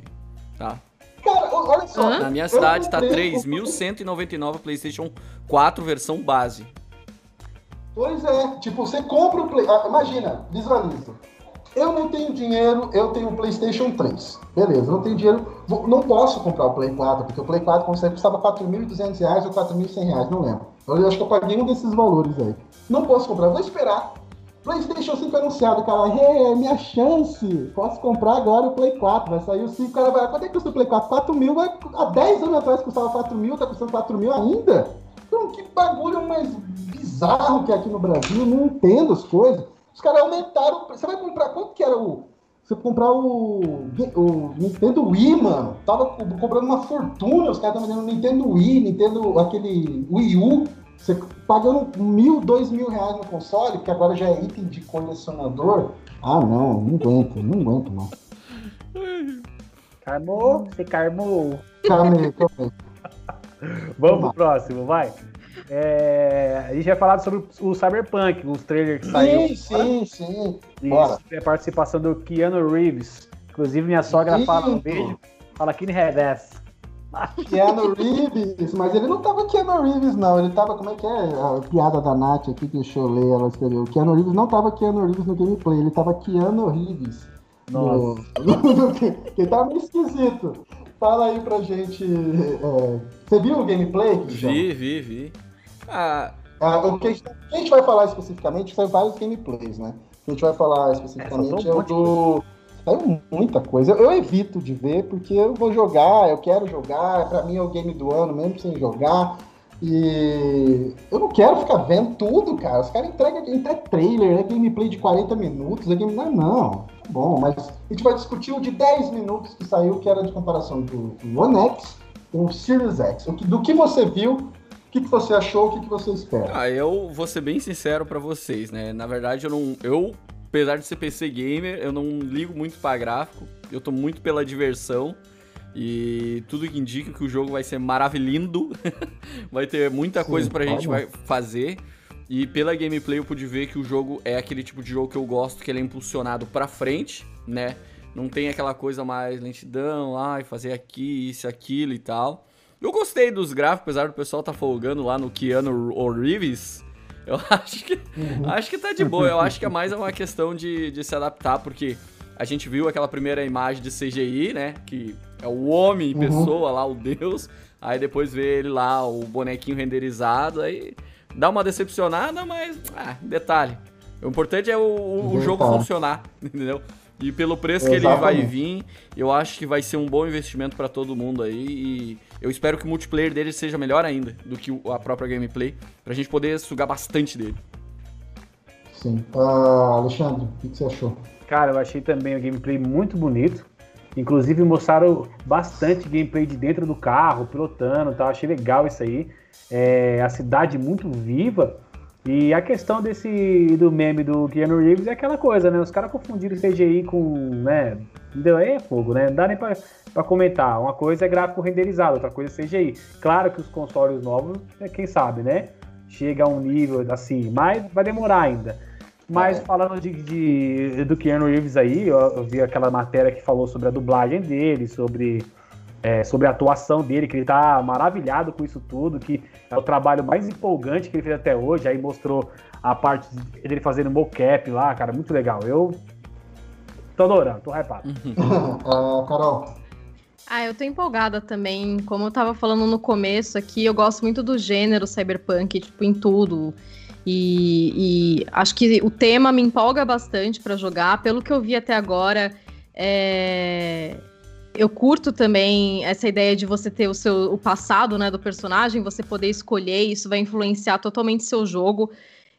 tá? Cara, olha só. Hã? Na minha cidade tá comprei- 3.199 PlayStation 4 versão base. Pois é, tipo, você compra o Play. ah, Imagina, visualiza. Eu não tenho dinheiro, eu tenho o PlayStation 3. Beleza, não tenho dinheiro, não posso comprar o Play 4, porque o Play 4 como sempre custava 4.200 reais ou 4.100 reais, não lembro. Eu acho que eu paguei um desses valores aí. Não posso comprar, vou esperar. PlayStation 5 anunciado, cara, é minha chance. Posso comprar agora o Play 4. Vai sair o 5, cara vai. Quanto é que custa o Play 4? 4 mil, vai, há 10 anos atrás custava 4 mil, tá custando 4 mil ainda? Então, que bagulho mais bizarro que é aqui no Brasil, não entendo as coisas. Os caras aumentaram. Você vai comprar quanto que era o. Você comprar o, o Nintendo Wii, mano. Tava co- cobrando uma fortuna. Os caras estavam vendendo Nintendo Wii, Nintendo, aquele Wii U. Você pagando mil, dois mil reais no console, que agora já é item de colecionador. Ah, não, não aguento, não aguento, não. Carmou, você carmou. Calma aí. Vamos pro próximo, vai. É, a gente vai falar sobre o Cyberpunk, os trailers que saiu. Sim, sim, sim. E é a participação do Keanu Reeves. Inclusive, minha sogra Lindo. fala um beijo, fala Keanu Reeves. Keanu Reeves, mas ele não tava Keanu Reeves, não. Ele tava, como é que é? A piada da Nath aqui, que deixa eu ler, ela escreveu. Keanu Reeves não tava Keanu Reeves no gameplay, ele tava Keanu Reeves. Nossa. No, (laughs) que tá meio esquisito. Fala aí pra gente. é, você viu o gameplay? Vi, vi, vi. Ah, Ah, o que a gente- o que a gente vai falar especificamente são vários gameplays, né? O que a gente vai falar especificamente É, é, só o um do. Saiu muita coisa. Eu, eu evito de ver porque eu vou jogar, eu quero jogar. Pra mim é o game do ano, mesmo sem jogar. E eu não quero ficar vendo tudo, cara. Os caras entregam até trailer, é gameplay de 40 minutos, é game. Não, não. Bom, mas a gente vai discutir o de 10 minutos que saiu, que era de comparação do, do One X com o Series X. Do que você viu, o que, que você achou, o que, que você espera? Ah, eu vou ser bem sincero pra vocês, né? Na verdade, eu não. Eu, apesar de ser PC gamer, eu não ligo muito pra gráfico. Eu tô muito pela diversão. E tudo que indica que o jogo vai ser maravilhoso. (laughs) vai ter muita Sim, coisa pra gente fazer. E pela gameplay eu pude ver que o jogo é aquele tipo de jogo que eu gosto, que ele é impulsionado pra frente, né? Não tem aquela coisa mais lentidão, ai, fazer aqui, isso, aquilo e tal. Eu gostei dos gráficos, apesar do pessoal tá folgando lá no Keanu Reeves. Eu (laughs) acho que, acho que tá de boa. Eu acho que é mais uma questão de, de se adaptar, porque a gente viu aquela primeira imagem de CGI, né? Que é o homem em Uhum. pessoa lá, o Deus. Aí depois vê ele lá, o bonequinho renderizado. Aí dá uma decepcionada, mas, ah, detalhe. O importante é o, o- o jogo funcionar, (laughs) entendeu? E pelo preço que ele vai Exatamente. vir, eu acho que vai ser um bom investimento pra todo mundo aí. E eu espero que o multiplayer dele seja melhor ainda do que o- a própria gameplay, pra gente poder sugar bastante dele. Sim. Ah, Alexandre, o que, que você achou? Cara, eu achei também o gameplay muito bonito. Inclusive mostraram bastante gameplay de dentro do carro, pilotando e tal. Achei legal isso aí. É, a cidade muito viva. E a questão desse do meme do Keanu Reeves é aquela coisa, né? Os caras confundiram CGI com, né? Entendeu? Aí é fogo, né? Não dá nem pra, pra comentar. Uma coisa é gráfico renderizado, outra coisa é CGI. Claro que os consoles novos, é quem sabe, né? Chega a um nível assim, mas vai demorar ainda. Mas É. falando de, de- do Keanu Reeves aí, eu, eu vi aquela matéria que falou sobre a dublagem dele, sobre, é, sobre a atuação dele, que ele tá maravilhado com isso tudo, que é o trabalho mais empolgante que ele fez até hoje. Aí mostrou a parte dele fazendo mocap lá, cara, muito legal. Eu tô adorando, tô hypado. (laughs) Ah, Carol, Ah, eu tô empolgada também. Como eu tava falando no começo aqui, eu gosto muito do gênero cyberpunk, tipo, em tudo. E, e acho que o tema me empolga bastante pra jogar. Pelo que eu vi até agora, é, eu curto também essa ideia de você ter o seu o passado né, do personagem, você poder escolher, isso vai influenciar totalmente seu jogo.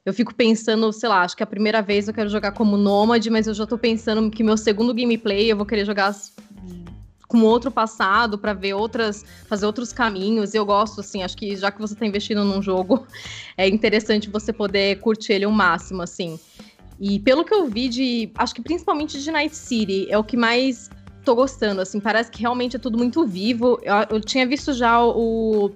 Eu fico pensando, sei lá, acho que a primeira vez eu quero jogar como nômade, mas eu já tô pensando que meu segundo gameplay eu vou querer jogar com outro passado para ver outras, fazer outros caminhos. Eu gosto, assim, acho que já que você está investindo num jogo, (laughs) é interessante você poder curtir ele o máximo, assim. E pelo que eu vi de, acho que principalmente de Night City, é o que mais tô gostando, assim, parece que realmente é tudo muito vivo. Eu, eu tinha visto já o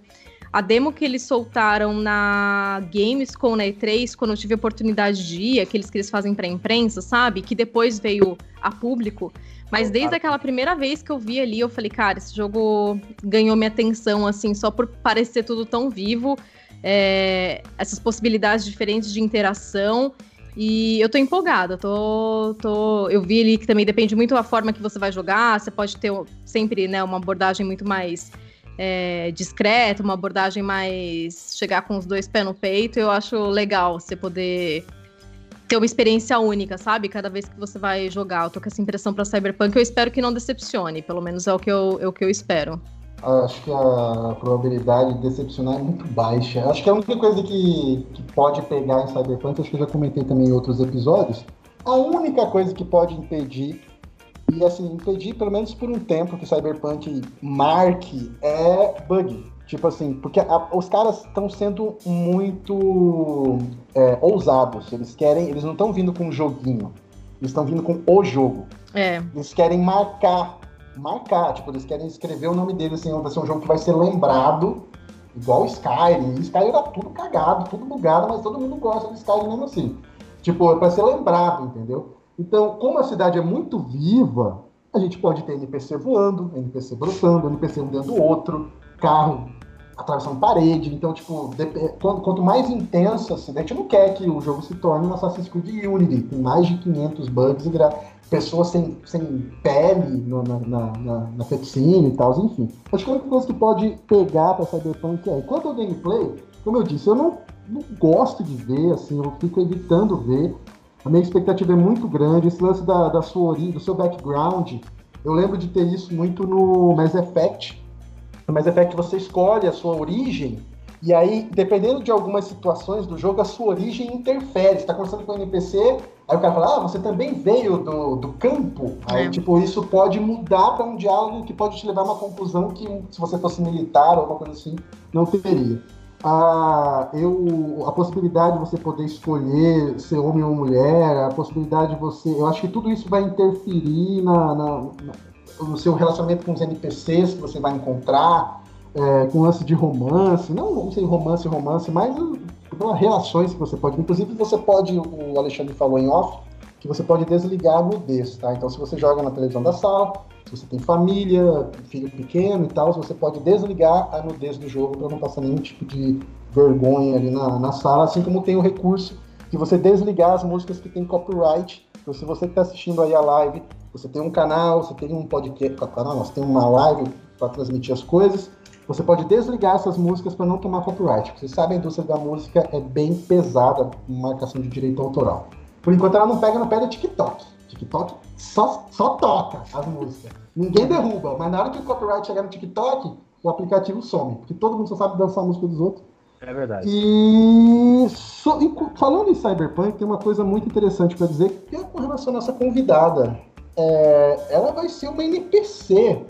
a demo que eles soltaram na Gamescom, na E3, quando eu tive a oportunidade de ir, aqueles que eles fazem pra imprensa, sabe? Que depois veio a público. Mas desde aquela primeira vez que eu vi ali, eu falei, cara, esse jogo ganhou minha atenção, assim, só por parecer tudo tão vivo. É, essas possibilidades diferentes de interação. E eu tô empolgada, tô, tô. Eu vi ali que também depende muito da forma que você vai jogar. Você pode ter sempre né, uma abordagem muito mais é, discreta, uma abordagem mais. chegar com os dois pés no peito. Eu acho legal você poder ter uma experiência única, sabe? Cada vez que você vai jogar. Eu tô com essa impressão pra Cyberpunk. Eu espero que não decepcione. Pelo menos é o que eu, é o que eu espero. Acho que a probabilidade de decepcionar é muito baixa. Acho que a única coisa que, que pode pegar em Cyberpunk, acho que eu já comentei também em outros episódios, a única coisa que pode impedir, e assim, impedir pelo menos por um tempo que Cyberpunk marque é bug. Tipo assim, porque a, os caras estão sendo muito é, ousados. Eles querem. Eles não estão vindo com um joguinho. Eles estão vindo com o jogo. É. Eles querem marcar. Marcar. Tipo, eles querem escrever o nome deles assim, vai ser um jogo que vai ser lembrado. Igual Skyrim. Skyrim era tudo cagado, tudo bugado, mas todo mundo gosta do Skyrim mesmo assim. Tipo, é pra ser lembrado, entendeu? Então, como a cidade é muito viva, a gente pode ter NPC voando, NPC brotando, NPC um dentro do outro, carro atravessando parede. Então, tipo, quanto mais intenso assim, a gente não quer que o jogo se torne um Assassin's Creed Unity. Tem mais de 500 bugs e pessoas sem, sem pele no, na, na, na, na e tal, enfim. Acho que a única coisa que pode pegar pra Cyberpunk é. Quanto ao gameplay, como eu disse, eu não, não gosto de ver, assim, eu fico evitando ver. A minha expectativa é muito grande. Esse lance da, da sua origem, do seu background, eu lembro de ter isso muito no Mass Effect. No Mass Effect você escolhe a sua origem e aí, dependendo de algumas situações do jogo, a sua origem interfere. Você tá conversando com o NPC, aí o cara fala, ah, você também veio do, do campo. Aí, é. tipo, isso pode mudar para um diálogo que pode te levar a uma conclusão que, se você fosse militar ou alguma coisa assim, não teria a, eu, a possibilidade de você poder escolher ser homem ou mulher, a possibilidade de você. Eu acho que tudo isso vai interferir na, na, na no seu relacionamento com os NPCs que você vai encontrar, é, com lance de romance, não, sei romance, romance, mas pelas relações que você pode. Inclusive, você pode, o Alexandre falou em off, que você pode desligar a nudez, tá? Então, se você joga na televisão da sala, se você tem família, filho pequeno e tal, você pode desligar a nudez do jogo para não passar nenhum tipo de vergonha ali na, na sala, assim como tem o recurso de você desligar as músicas que tem copyright. Então, se você está assistindo aí a live, você tem um canal, você tem um podcast, canal, você tem uma live para transmitir as coisas, você pode desligar essas músicas para não tomar copyright. Vocês sabem, a indústria da música é bem pesada em marcação de direito autoral. Por enquanto ela não pega no pé do TikTok. TikTok só, só toca as músicas. Ninguém derruba, mas na hora que o copyright chegar no TikTok, o aplicativo some, porque todo mundo só sabe dançar a música dos outros. É verdade. E, so, e falando em Cyberpunk, tem uma coisa muito interessante para dizer que é com relação à nossa convidada. É, ela vai ser uma NPC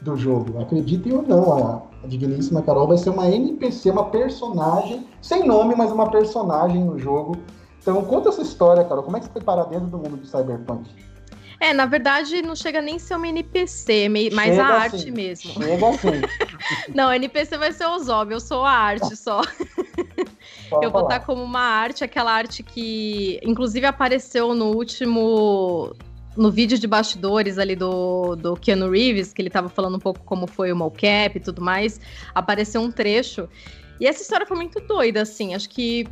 do jogo, acreditem ou não, a, a digníssima Carol vai ser uma NPC, uma personagem, sem nome, mas uma personagem no jogo então, conta essa história, cara. Como é que você foi parar dentro do mundo de Cyberpunk? É, na verdade, não chega nem a ser uma NPC, mais chega a assim, arte mesmo. Chega assim. (laughs) não, NPC vai ser o Zob, eu sou a arte só. (laughs) eu vou estar como uma arte, aquela arte que, inclusive, apareceu no último. No vídeo de bastidores ali do, do Keanu Reeves, que ele tava falando um pouco como foi o mocap e tudo mais, apareceu um trecho. E essa história foi muito doida, assim. Acho que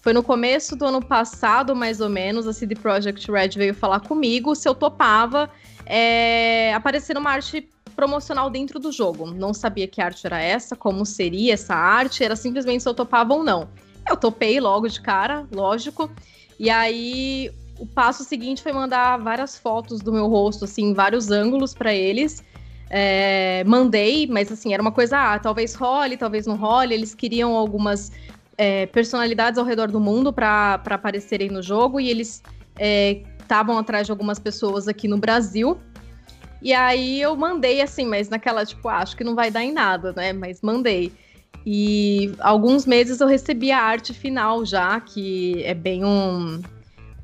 foi no começo do ano passado, mais ou menos, a CD Projekt Red veio falar comigo se eu topava é, aparecer uma arte promocional dentro do jogo. Não sabia que arte era essa, como seria essa arte, era simplesmente se eu topava ou não. Eu topei logo de cara, lógico. E aí o passo seguinte foi mandar várias fotos do meu rosto, assim, vários ângulos para eles. É, mandei, mas assim, era uma coisa, ah, talvez role, talvez não role. Eles queriam algumas é, personalidades ao redor do mundo para aparecerem no jogo e eles estavam é, atrás de algumas pessoas aqui no Brasil. E aí eu mandei assim, mas naquela, tipo, ah, acho que não vai dar em nada, né? Mas mandei. E alguns meses eu recebi a arte final já, que é bem um,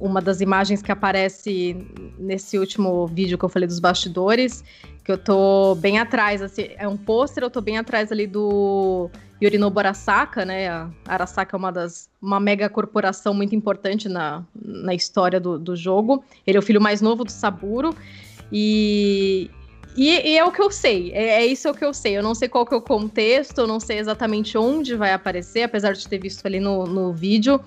uma das imagens que aparece nesse último vídeo que eu falei dos bastidores, que eu tô bem atrás, assim, é um pôster, eu tô bem atrás ali do Yorinobu Arasaka, né? A Arasaka é uma das uma mega corporação muito importante na, na história do, do jogo. Ele é o filho mais novo do Saburo. E, e, e, é o que eu sei, é, é, isso é o que eu sei. Eu não sei qual que é o contexto, eu não sei exatamente onde vai aparecer, apesar de ter visto ali no, no vídeo.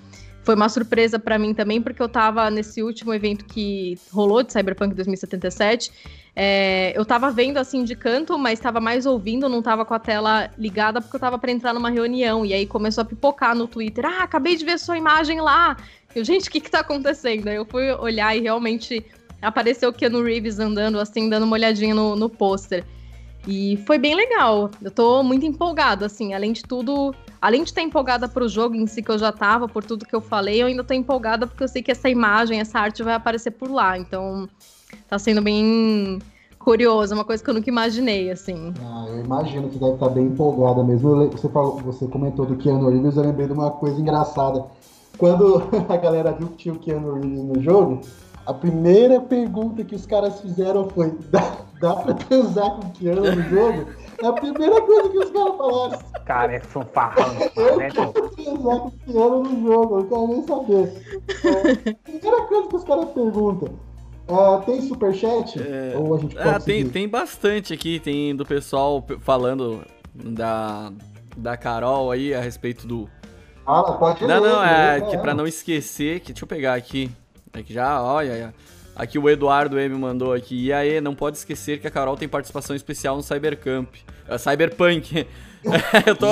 Foi uma surpresa para mim também, porque eu tava nesse último evento que rolou de Cyberpunk 2077. É, eu tava vendo assim de canto, mas tava mais ouvindo, não tava com a tela ligada, porque eu tava para entrar numa reunião. E aí começou a pipocar no Twitter: Ah, acabei de ver sua imagem lá. Eu, gente, o que que tá acontecendo? Aí eu fui olhar e realmente apareceu o Keanu Reeves andando assim, dando uma olhadinha no, no pôster. E foi bem legal. Eu tô muito empolgada, assim, além de tudo, além de estar empolgada pro jogo em si que eu já tava, por tudo que eu falei, eu ainda tô empolgada porque eu sei que essa imagem, essa arte vai aparecer por lá. Então, tá sendo bem curioso, uma coisa que eu nunca imaginei, assim. Ah, eu imagino que deve estar bem empolgada mesmo. Você, falou, você comentou do Keanu Reeves, eu lembrei de uma coisa engraçada. Quando (laughs) a galera viu que tinha o Keanu Reeves no jogo, a primeira pergunta que os caras fizeram foi: (laughs) dá, pra transar com o Keanu no jogo? É a primeira coisa que os caras falaram. Cara, é fanfarrão, eu né, quero transar com o Keanu no jogo, eu quero nem saber. É, a primeira coisa que os caras perguntam. Uh, tem superchat? É... Ou a gente pode ah, tem, tem bastante aqui. Tem do pessoal falando da, da Carol aí a respeito do. Ah, pode Não, ler, não, é que pra não esquecer, que deixa eu pegar aqui. É que já, olha, aqui o Eduardo M mandou aqui. E aí, não pode esquecer que a Carol tem participação especial no Cybercamp. Uh, Cyberpunk. (laughs) eu tô,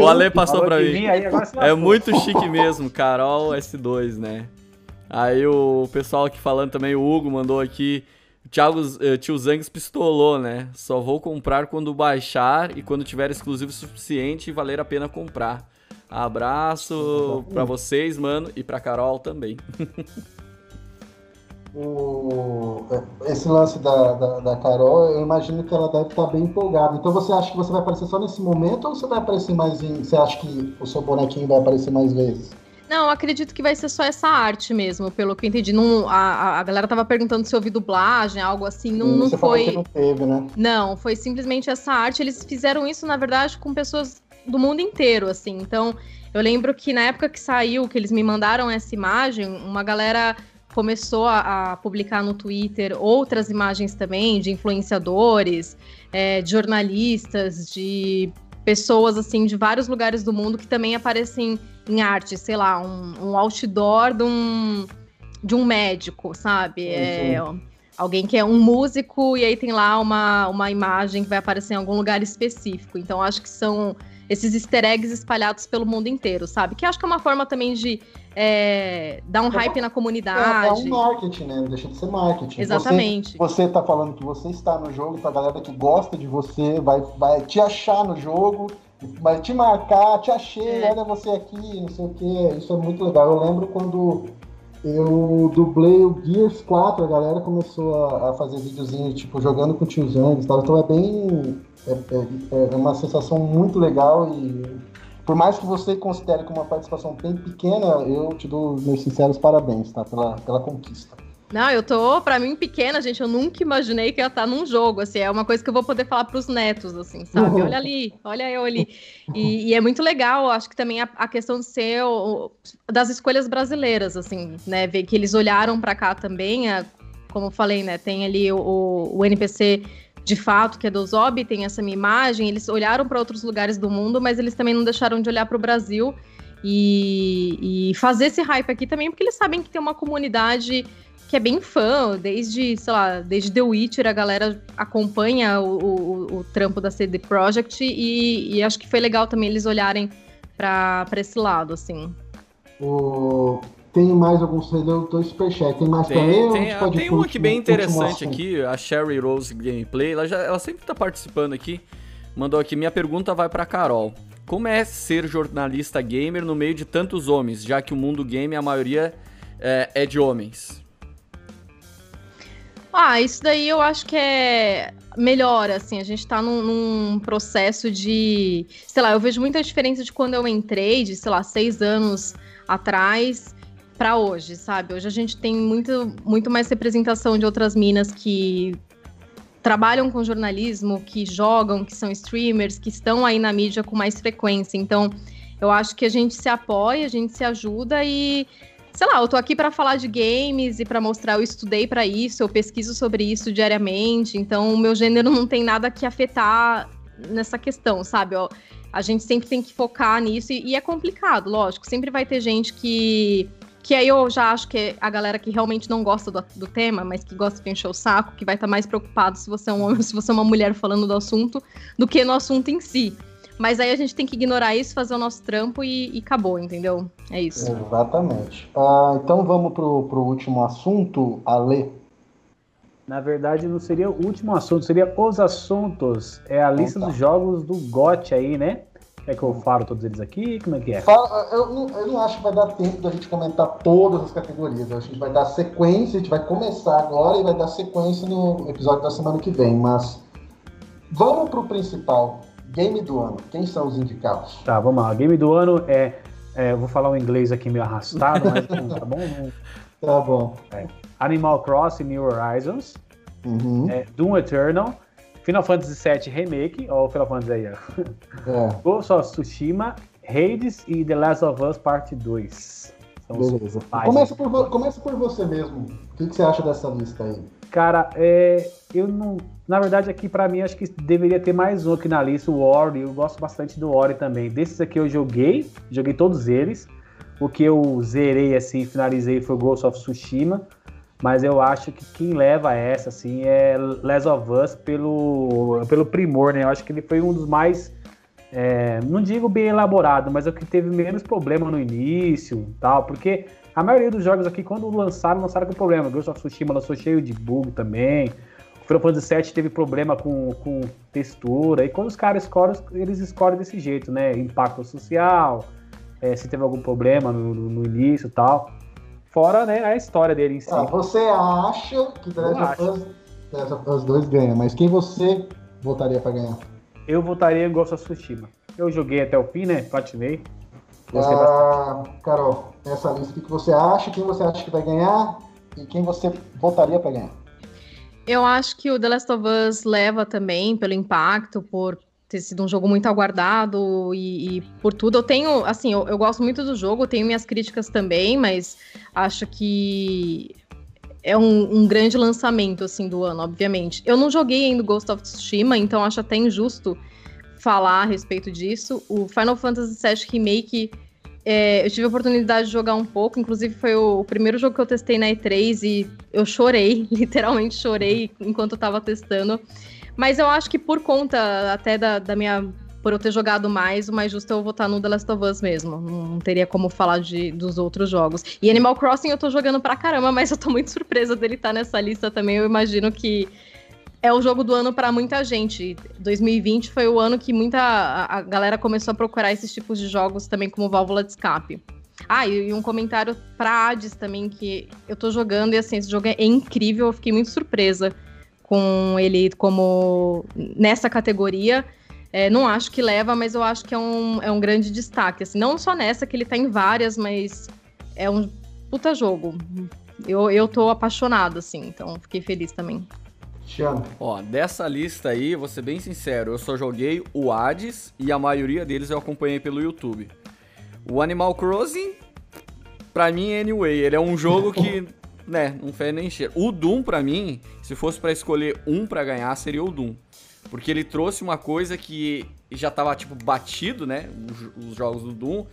o Ale passou pra mim. é muito chique mesmo, Carol S2, né? Aí o pessoal aqui falando também, o Hugo mandou aqui. Thiago, uh, tio Zangs pistolou, né? Só vou comprar quando baixar e quando tiver exclusivo suficiente e valer a pena comprar. Abraço para vocês, mano, e pra Carol também. (laughs) o, esse lance da, da, da, Carol, eu imagino que ela deve estar bem empolgada. Então você acha que você vai aparecer só nesse momento ou você vai aparecer mais em. Você acha que o seu bonequinho vai aparecer mais vezes? Não, acredito que vai ser só essa arte mesmo, pelo que eu entendi. Não, a, a galera tava perguntando se houve dublagem, algo assim. Não, não foi. não teve, né? Não, foi simplesmente essa arte. Eles fizeram isso, na verdade, com pessoas do mundo inteiro, assim. Então, eu lembro que na época que saiu, que eles me mandaram essa imagem, uma galera começou a, a, publicar no Twitter outras imagens também de influenciadores, é, de jornalistas, de pessoas assim de vários lugares do mundo que também aparecem em arte, sei lá, um, um outdoor de um, de um médico, sabe? É, alguém que é um músico e aí tem lá uma, uma imagem que vai aparecer em algum lugar específico. Então acho que são esses easter eggs espalhados pelo mundo inteiro, sabe? Que acho que é uma forma também de é, dar um hype na comunidade. É, é, um marketing, né? Não deixa de ser marketing. Exatamente. Você, você tá falando que você está no jogo, então a galera que gosta de você vai, vai te achar no jogo, vai te marcar, te achei, é. olha você aqui, não sei o que. Isso é muito legal. Eu lembro quando eu dublei o Gears 4, a galera começou a, a fazer videozinho, tipo, jogando com tiozão e tal. Então é bem. É, é, é uma sensação muito legal e por mais que você considere como uma participação bem pequena, eu te dou meus sinceros parabéns, tá? Pela, pela conquista. Não, eu tô, pra mim, pequena, gente. Eu nunca imaginei que ia estar num jogo, assim. É uma coisa que eu vou poder falar pros netos, assim, sabe? Olha ali, olha eu ali. E, e é muito legal, acho que também a, a questão de ser o, das escolhas brasileiras, assim, né? Ver que eles olharam para cá também, a, como eu falei, né? Tem ali o, o NPC de fato, que é do Zob, tem essa minha imagem. Eles olharam para outros lugares do mundo, mas eles também não deixaram de olhar para o Brasil e, e, fazer esse hype aqui também, porque eles sabem que tem uma comunidade que é bem fã, desde, sei lá, desde The Witcher a galera acompanha o, o, o trampo da CD Projekt e, e, acho que foi legal também eles olharem para esse lado, assim. O, tem mais alguns dois superchat. Tem mais tem, também? Tem, tem um aqui bem interessante aqui, a Sherry Rose Gameplay. Ela, já, ela sempre tá participando aqui. Mandou aqui, minha pergunta vai pra Carol. Como é ser jornalista gamer no meio de tantos homens, já que o mundo game, a maioria é, é de homens? Ah, isso daí eu acho que é melhor, assim, a gente tá num, num, processo de, sei lá, eu vejo muita diferença de quando eu entrei, de, sei lá, seis anos atrás para hoje, sabe? Hoje a gente tem muito, muito mais representação de outras minas que trabalham com jornalismo, que jogam, que são streamers, que estão aí na mídia com mais frequência. Então, eu acho que a gente se apoia, a gente se ajuda e sei lá, eu tô aqui para falar de games e para mostrar, eu estudei para isso, eu pesquiso sobre isso diariamente, então o meu gênero não tem nada que afetar nessa questão, sabe? Ó, a gente sempre tem que focar nisso e, e, é complicado, lógico. Sempre vai ter gente que. Que aí eu já acho que é a galera que realmente não gosta do, do tema, mas que gosta de encher o saco, que vai estar tá mais preocupado se você é um homem ou (laughs) se você é uma mulher falando do assunto, do que no assunto em si. Mas aí a gente tem que ignorar isso, fazer o nosso trampo e, e acabou, entendeu? É isso. Exatamente. Uh, então vamos pro, pro último assunto, Ale. Na verdade, não seria o último assunto, seria os assuntos. É a lista dos jogos do GOT aí, né? Quer que eu falo todos eles aqui? Como é que é? Eu, não, eu não acho que vai dar tempo da gente comentar todas as categorias. A gente vai dar sequência, a gente vai começar agora e vai dar sequência no episódio da semana que vem. Mas vamos pro principal. Game do ano. Quem são os indicados? Tá, vamos lá. Game do ano é. é vou falar o um inglês aqui meio arrastado, mas (laughs) tá bom? Tá bom. É. Animal Crossing New Horizons. Uhum. É, Doom Eternal. Final Fantasy VII Remake. Ó, o Final Fantasy aí, ó. É. (laughs) Ghost of Tsushima, Hades e The Last of Us Part 2. Beleza. Começa por, começa por você mesmo. O que, que você acha dessa lista aí? Cara, é, eu não. Na verdade, aqui para mim, acho que deveria ter mais um aqui na lista, o Ori. Eu gosto bastante do Ori também. Desses aqui eu joguei, joguei todos eles. O que eu zerei, assim, finalizei foi Ghost of Tsushima. Mas eu acho que quem leva essa, assim, é Last of Us pelo, pelo primor, né? Eu acho que ele foi um dos mais. É, não digo bem elaborado, mas é o que teve menos problema no início tal, porque a maioria dos jogos aqui, quando lançaram, lançaram com problema. Ghost of Tsushima lançou cheio de bug também. O Final Fantasy VII teve problema com, com textura. E quando os caras escolhem, eles escolhem desse jeito, né? Impacto social, é, se teve algum problema no, no, no início e tal. Fora né, a história dele em si. Ah, você acha que The Last of Us 2 ganha, mas quem você votaria para ganhar? Eu votaria em Ghost of Tsushima. Eu joguei até o fim, né? Platinei. Ah, Carol, essa lista, o que você acha? Quem você acha que vai ganhar? E quem você votaria para ganhar? Eu acho que o The Last of Us leva também pelo impacto, por ter sido um jogo muito aguardado e, e por tudo. Eu tenho, assim, eu, eu, gosto muito do jogo, tenho minhas críticas também, mas acho que é um, um, grande lançamento, assim, do ano, obviamente. Eu não joguei ainda Ghost of Tsushima, então acho até injusto falar a respeito disso. O Final Fantasy VII Remake, é, eu tive a oportunidade de jogar um pouco, inclusive foi o, o, primeiro jogo que eu testei na E3 e eu chorei, (laughs) literalmente chorei enquanto eu tava testando. Mas eu acho que por conta até da, da minha por eu ter jogado mais, o mais justo é eu votar no The Last of Us mesmo. Não teria como falar de, dos outros jogos. E Animal Crossing eu tô jogando pra caramba, mas eu tô muito surpresa dele estar tá nessa lista também. Eu imagino que é o jogo do ano para muita gente. 2020 foi o ano que muita a, galera começou a procurar esses tipos de jogos também como válvula de escape. Ah, e, um comentário pra Hades também, que eu tô jogando e assim, esse jogo é incrível, eu fiquei muito surpresa com ele como nessa categoria. É, não acho que leva, mas eu acho que é um, é um grande destaque. Assim, não só nessa, que ele tá em várias, mas é um puta jogo. Eu, eu tô apaixonado, assim, então fiquei feliz também. Chama. Ó, dessa lista aí, vou ser bem sincero, eu só joguei o Hades e a maioria deles eu acompanhei pelo YouTube. O Animal Crossing, pra mim, anyway, ele é um jogo que, (laughs) né, não fez nem cheiro. O Doom, pra mim, se fosse para escolher um para ganhar, seria o Doom. Porque ele trouxe uma coisa que já tava, tipo, batido, né, os, os jogos do Doom,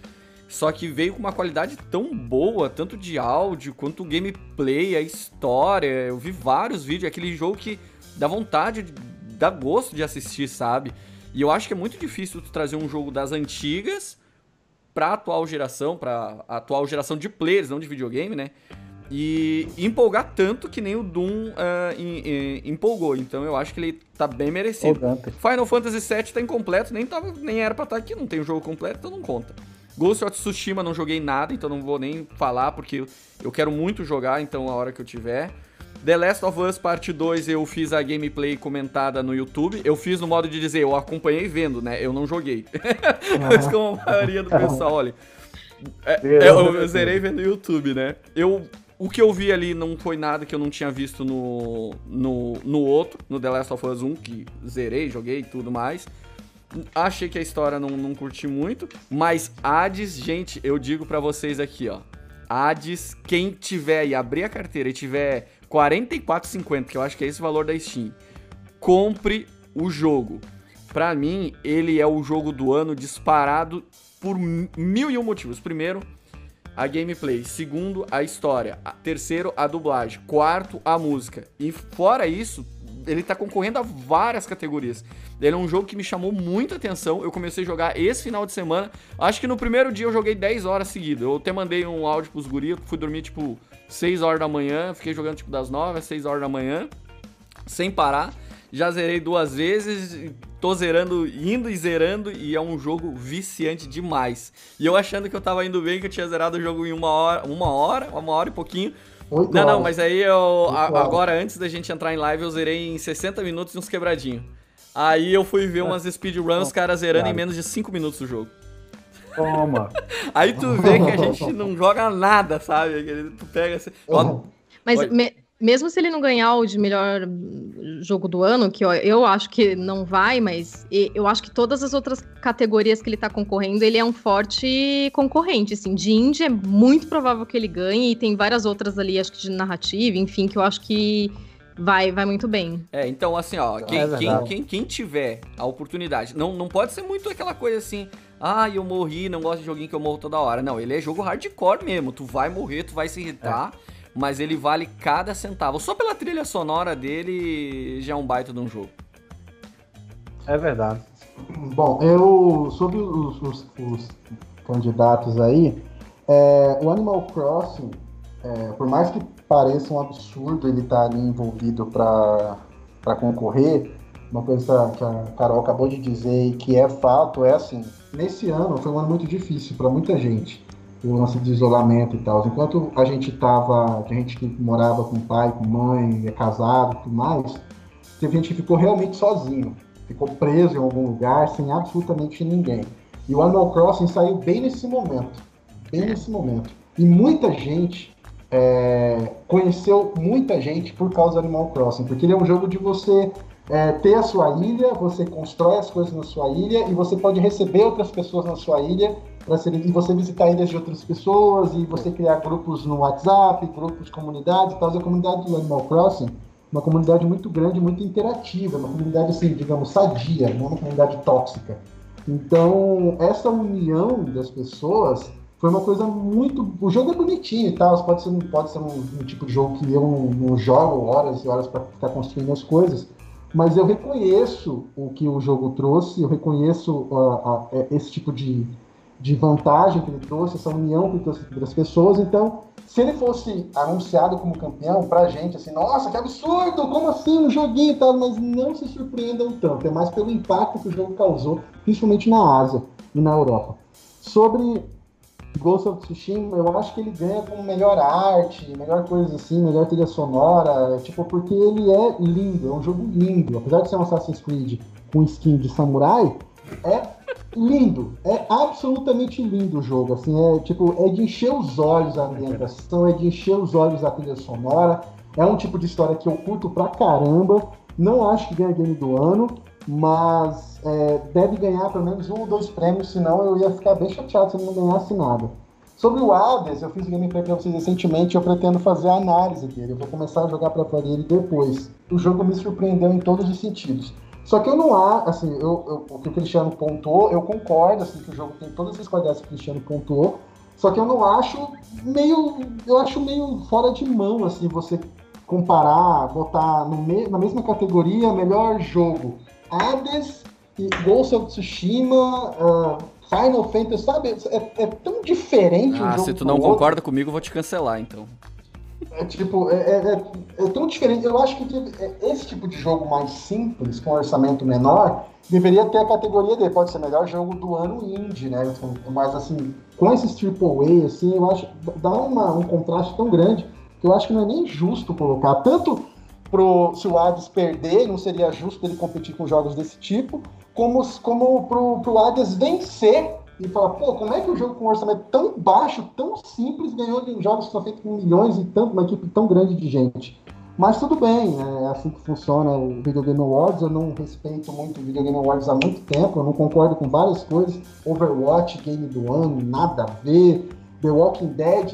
só que veio com uma qualidade tão boa, tanto de áudio quanto gameplay, a história. Eu vi vários vídeos, aquele jogo que dá vontade, dá gosto de assistir, sabe? E eu acho que é muito difícil tu trazer um jogo das antigas pra atual geração, pra atual geração de players, não de videogame, né? E empolgar tanto que nem o Doom uh, empolgou. Então eu acho que ele tá bem merecido. Final Fantasy VII tá incompleto, nem, tava, nem era pra estar tá aqui, não tem o jogo completo, então não conta. Ghost of Tsushima não joguei nada, então não vou nem falar, porque eu quero muito jogar, então a hora que eu tiver. The Last of Us Parte 2 eu fiz a gameplay comentada no YouTube. Eu fiz no modo de dizer, eu acompanhei vendo, né? Eu não joguei. (laughs) Mas como a maioria do pessoal, olha. É, eu, eu zerei vendo no YouTube, né? Eu o que eu vi ali não foi nada que eu não tinha visto no, no, no outro, no The Last of Us 1, que zerei, joguei e tudo mais. Achei que a história não, não curti muito, mas Hades, gente, eu digo para vocês aqui, ó. Hades, quem tiver e abrir a carteira e tiver 44,50, que eu acho que é esse valor da Steam. Compre o jogo. Para mim, ele é o jogo do ano disparado por mil e um motivos. Primeiro, a gameplay. Segundo, a história. Terceiro, a dublagem. Quarto, a música. E fora isso, ele tá concorrendo a várias categorias. Ele é um jogo que me chamou muita atenção. Eu comecei a jogar esse final de semana. Acho que no primeiro dia eu joguei 10 horas seguidas. Eu até mandei um áudio pros guris, fui dormir tipo 6 horas da manhã, fiquei jogando tipo das 9 às 6 horas da manhã, sem parar. Já zerei duas vezes, tô zerando, indo e zerando, e é um jogo viciante demais. E eu achando que eu tava indo bem, que eu tinha zerado o jogo em uma hora, uma hora, uma hora e pouquinho. Oito não, não, mas aí eu. A, agora, antes da gente entrar em live, eu zerei em 60 minutos e uns quebradinhos. Aí eu fui ver umas speedruns, os caras zerando em menos de 5 minutos o jogo. Toma. Aí tu vê que a (laughs) gente não joga nada, sabe? Tu pega assim. Ó, Mas me, mesmo se ele não ganhar o de melhor jogo do ano, que eu, acho que não vai, mas eu acho que todas as outras categorias que ele tá concorrendo, ele é um forte concorrente, assim. De indie é muito provável que ele ganhe, e tem várias outras ali, acho que de narrativa, enfim, que eu acho que Vai, vai muito bem. É, então assim, ó, quem, é quem, quem, quem, tiver a oportunidade, não, não pode ser muito aquela coisa assim, ah, eu morri, não gosto de joguinho que eu morro toda hora. Não, ele é jogo hardcore mesmo. Tu vai morrer, tu vai se irritar, é. Mas ele vale cada centavo. Só pela trilha sonora dele já é um baita de um jogo. É verdade. Bom, eu sobre os, os, os candidatos aí, é, o Animal Crossing, é, por mais que pareça um absurdo ele estar tá ali envolvido para concorrer, uma coisa que a Carol acabou de dizer e que é fato é assim, nesse ano foi um ano muito difícil para muita gente, o lance de isolamento e tal. Enquanto a gente tava, a gente que morava com pai, com mãe, é casado e tudo mais, teve gente que ficou realmente sozinho, ficou preso em algum lugar sem absolutamente ninguém. E o Animal Crossing saiu bem nesse momento, bem nesse momento. E muita gente é, conheceu muita gente por causa do Animal Crossing, porque ele é um jogo de você é, ter a sua ilha, você constrói as coisas na sua ilha e você pode receber outras pessoas na sua ilha para e você visitar ilhas de outras pessoas e você criar grupos no WhatsApp, grupos, comunidades e tal. A comunidade do Animal Crossing uma comunidade muito grande, muito interativa, uma comunidade assim, digamos, sadia, não uma comunidade tóxica. Então, essa união das pessoas foi uma coisa muito. O jogo é bonitinho e tal, pode ser, pode ser um, um tipo de jogo que eu não, não jogo horas e horas para ficar construindo as coisas, mas eu reconheço o que o jogo trouxe, eu reconheço uh, uh, esse tipo de, de vantagem que ele trouxe, essa união que ele trouxe entre as pessoas. Então, se ele fosse anunciado como campeão, pra gente, assim, nossa, que absurdo, como assim, um joguinho e tal, mas não se surpreendam tanto, é mais pelo impacto que o jogo causou, principalmente na Ásia e na Europa. Sobre Ghost of Tsushima, eu acho que ele ganha com melhor arte, melhor coisa assim, melhor trilha sonora, tipo, porque ele é lindo, é um jogo lindo. Apesar de ser um Assassin's Creed com skin de samurai, é lindo, é absolutamente lindo o jogo, assim, é tipo, é de encher os olhos a ambientação, é de encher os olhos a trilha sonora, é um tipo de história que eu curto pra caramba, não acho que ganha game do ano, mas é, deve ganhar pelo menos um ou dois prêmios, senão eu ia ficar bem chateado se não ganhasse nada. Sobre o Hades, eu fiz gameplay para vocês recentemente eu pretendo fazer a análise dele. Eu vou começar a jogar para ele depois. O jogo me surpreendeu em todos os sentidos. Só que eu não há, assim, eu, eu, o que o Cristiano pontuou, eu concordo, assim, que o jogo tem todas as qualidades que o Cristiano pontuou, só que eu não acho meio, eu acho meio fora de mão, assim, você comparar, botar me, na mesma categoria melhor jogo Hades e Ghost of Tsushima, uh, Final Fantasy, sabe? É, é tão diferente ah, um jogo se tu não concorda comigo, eu vou te cancelar, então. É tipo, é, é, é, é tão diferente. Eu acho que esse tipo de jogo mais simples, com orçamento menor, deveria ter a categoria dele. Pode ser melhor jogo do ano indie, né? Mas assim, com esses AAA, assim, eu acho dá uma, um contraste tão grande. que eu acho que não é nem justo colocar. Tanto pro, se o Hades perder, não seria justo ele competir com jogos desse tipo, como, como pro, pro Hades vencer e falar, pô, como é que um jogo com um orçamento tão baixo, tão simples, ganhou de jogos que são feitos com milhões e tanto, uma equipe tão grande de gente? Mas tudo bem, é assim que funciona o Video Game Awards. Eu não respeito muito o Video Game Awards há muito tempo, eu não concordo com várias coisas. Overwatch, game do ano, nada a ver. The Walking Dead,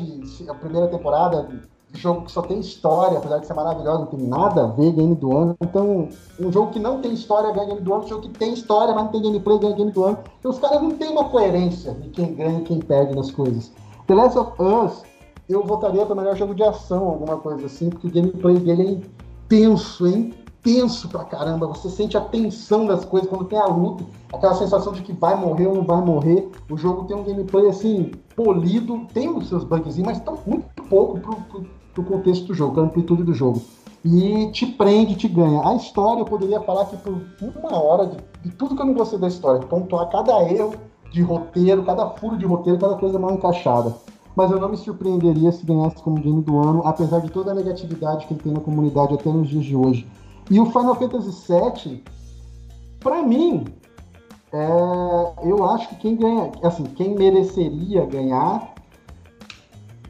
a primeira temporada, jogo que só tem história, apesar de ser maravilhoso, não tem nada a ver, game do ano. Então, um jogo que não tem história ganha game do ano, um jogo que tem história, mas não tem gameplay ganha game do ano. Então, os caras não têm uma coerência de quem ganha e quem perde nas coisas. The Last of Us eu votaria para melhor jogo de ação, alguma coisa assim, porque o gameplay dele é intenso, é intenso pra caramba. Você sente a tensão das coisas quando tem a luta, aquela sensação de que vai morrer ou não vai morrer. O jogo tem um gameplay assim, polido, tem os seus bugs, mas tão muito pouco pro, pro, pro contexto do jogo, a amplitude do jogo. E te prende, te ganha. A história, eu poderia falar que por uma hora de, de tudo que eu não gostei da história, pontuar cada erro de roteiro, cada furo de roteiro, cada coisa mal encaixada mas eu não me surpreenderia se ganhasse como game do ano, apesar de toda a negatividade que ele tem na comunidade até nos dias de hoje. E o Final Fantasy VII, para mim, é, eu acho que quem ganha, assim, quem mereceria ganhar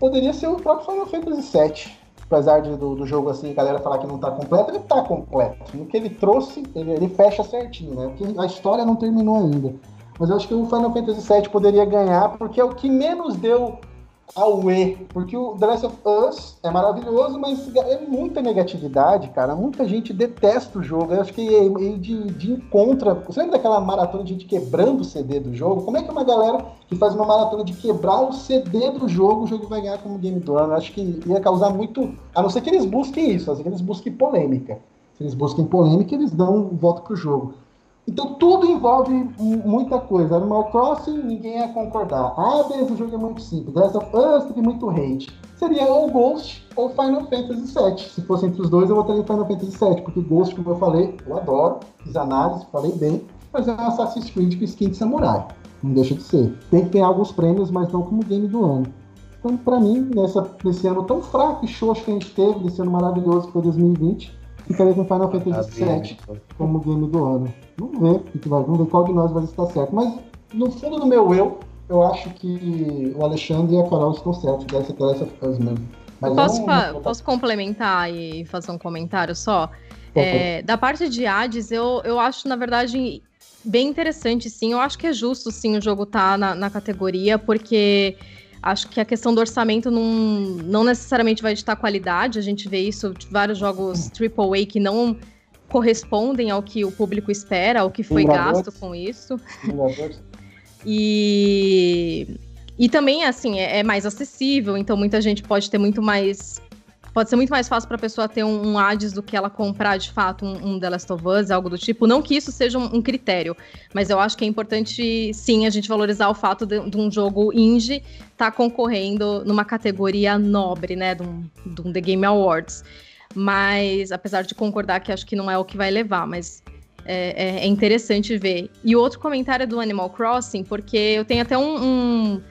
poderia ser o próprio Final Fantasy VII. Apesar de, do, do, jogo assim, a galera falar que não tá completo, ele tá completo. No que ele trouxe, ele, ele fecha certinho, né? Porque a história não terminou ainda. Mas eu acho que o Final Fantasy VII poderia ganhar, porque é o que menos deu Aue, porque o The Last of Us é maravilhoso, mas é muita negatividade, cara. Muita gente detesta o jogo. Eu acho que é meio de, de encontra. Você lembra daquela maratona de gente quebrando o CD do jogo? Como é que uma galera que faz uma maratona de quebrar o CD do jogo, o jogo vai ganhar como game do ano? Eu acho que ia causar muito. A não ser que eles busquem isso, a não ser que eles busquem polêmica. Se eles busquem polêmica, eles dão um voto pro jogo. Então tudo envolve muita coisa. Animal Crossing, ninguém ia concordar. Ah, beleza, o jogo é muito simples. Last of Us teve muito hate. Seria ou Ghost ou Final Fantasy VII. Se fosse entre os dois, eu votaria Final Fantasy VII, porque Ghost, como eu falei, eu adoro. Fiz análise, falei bem. Mas é um Assassin's Creed com skin de samurai. Não deixa de ser. Tem que ter alguns prêmios, mas não como game do ano. Então, pra mim, nessa, nesse ano tão fraco e xoxo que a gente teve, nesse ano maravilhoso que foi 2020, ficaria com Final Fantasy VII como game do ano. Vamos ver, vamos ver qual de nós vai estar certo. Mas no fundo do meu eu, eu acho que o Alexandre e a Carol estão certos dessa dessa coisa mesmo. Mas posso, não... posso complementar e fazer um comentário só? É, da parte de Hades, eu, eu acho, na verdade, bem interessante, sim. Eu acho que é justo, sim, o jogo estar tá na, na categoria, porque Acho que a questão do orçamento não, não necessariamente vai ditar qualidade. A gente vê isso de vários jogos AAA que não correspondem ao que o público espera, ao que foi gasto com isso. e, e também, assim, é, é, mais acessível, então muita gente pode ter muito mais pode ser muito mais fácil para a pessoa ter um, um Hades do que ela comprar de fato um, um The Last of Us, algo do tipo. Não que isso seja um, um critério, mas eu acho que é importante sim a gente valorizar o fato de, de um jogo indie estar tá concorrendo numa categoria nobre, né, de um, de um The Game Awards. Mas, apesar de concordar que acho que não é o que vai levar, mas é, é, é interessante ver. E outro comentário é do Animal Crossing, porque eu tenho até um, um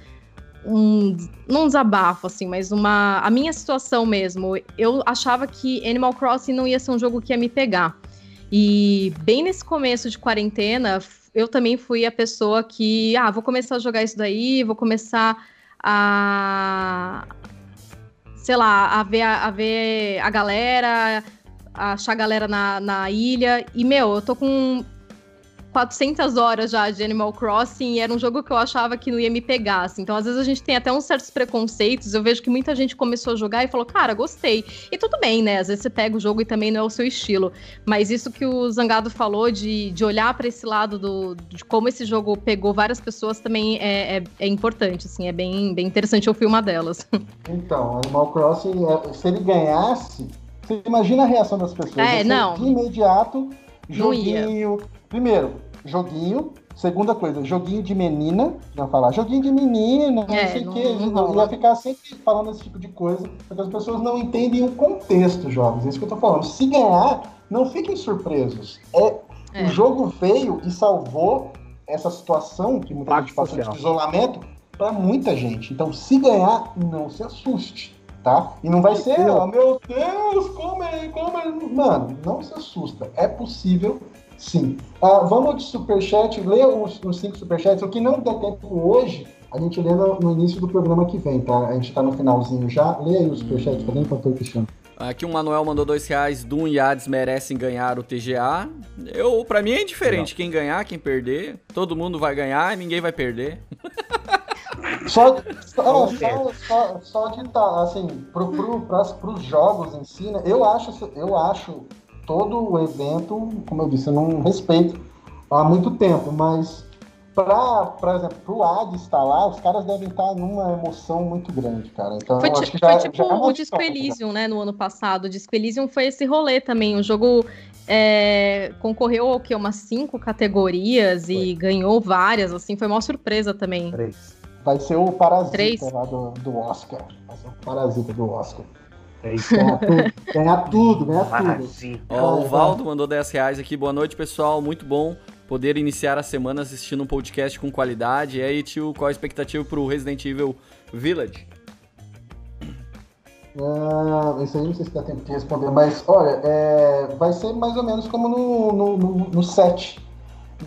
um não um desabafo assim, mas uma a minha situação mesmo. Eu achava que Animal Crossing não ia ser um jogo que ia me pegar. E bem nesse começo de quarentena, eu também fui a pessoa que, ah, vou começar a jogar isso daí, vou começar a sei lá, a ver a, a ver a galera, a achar a galera na, na ilha. E, meu, eu tô com 400 horas já de Animal Crossing e era um jogo que eu achava que não ia me pegar, assim. Então, às vezes a gente tem até uns certos preconceitos. Eu vejo que muita gente começou a jogar e falou, cara, gostei. E tudo bem, né? Às vezes você pega o jogo e também não é o seu estilo. Mas isso que o Zangado falou de, de olhar para esse lado do, de como esse jogo pegou várias pessoas também é, é, é, importante, assim. É bem, bem interessante eu fui uma delas. (laughs) Então, Animal Crossing, é, se ele ganhasse, você imagina a reação das pessoas. É, não. De imediato, joguinho Primeiro, joguinho. Segunda coisa, joguinho de menina. Já falar, joguinho de menina, não é, sei o quê. Não, ia ficar sempre falando esse tipo de coisa, porque as pessoas não entendem o contexto, jovens. É isso que eu tô falando. Se ganhar, não fiquem surpresos. É, é. O jogo veio e salvou essa situação que muita gente passou de isolamento para muita gente. Então, se ganhar, não se assuste. tá? E não vai ser, ó, meu Deus, como é, como é. Mano, não se assusta. É possível, sim. Ah, vamos de superchat, lê os, os cinco superchats. O que não der tempo hoje, a gente lê no, no início do programa que vem, tá? A gente tá no finalzinho já. Lê aí os superchats também, enquanto eu Cristiano. Aqui o Manuel mandou dois reais. Doom e Hades merecem ganhar o TGA. Eu, pra mim é indiferente. Quem ganhar, quem perder. Todo mundo vai ganhar e ninguém vai perder. (laughs) Só, só, só, só, só de tá, assim, pro, pro, pras, pros jogos em si, né, eu acho, eu acho todo o evento, como eu disse, eu não respeito há muito tempo, mas pra, por exemplo, pro Hades estar lá, os caras devem estar numa emoção muito grande, cara. Então, Foi, acho que foi já, tipo já é o Disco vitória, Elysium, né, no ano passado. O Disco Elysium foi esse rolê também. O jogo é, concorreu ao que umas cinco categorias e ganhou várias, assim, foi uma surpresa também. Três. Vai ser o Parasita Três. lá do, do Oscar. Vai ser o Parasita do Oscar. Três. Ganhar tudo, ganhar tudo, ganhar tudo. Ó, o Valdo mandou 10 reais aqui. Boa noite, pessoal. Muito bom poder iniciar a semana assistindo um podcast com qualidade. E aí, tio, qual a expectativa pro Resident Evil Village? Ah, isso aí não sei se dá tempo de responder, mas olha, é, vai ser mais ou menos como no, no, no, no 7.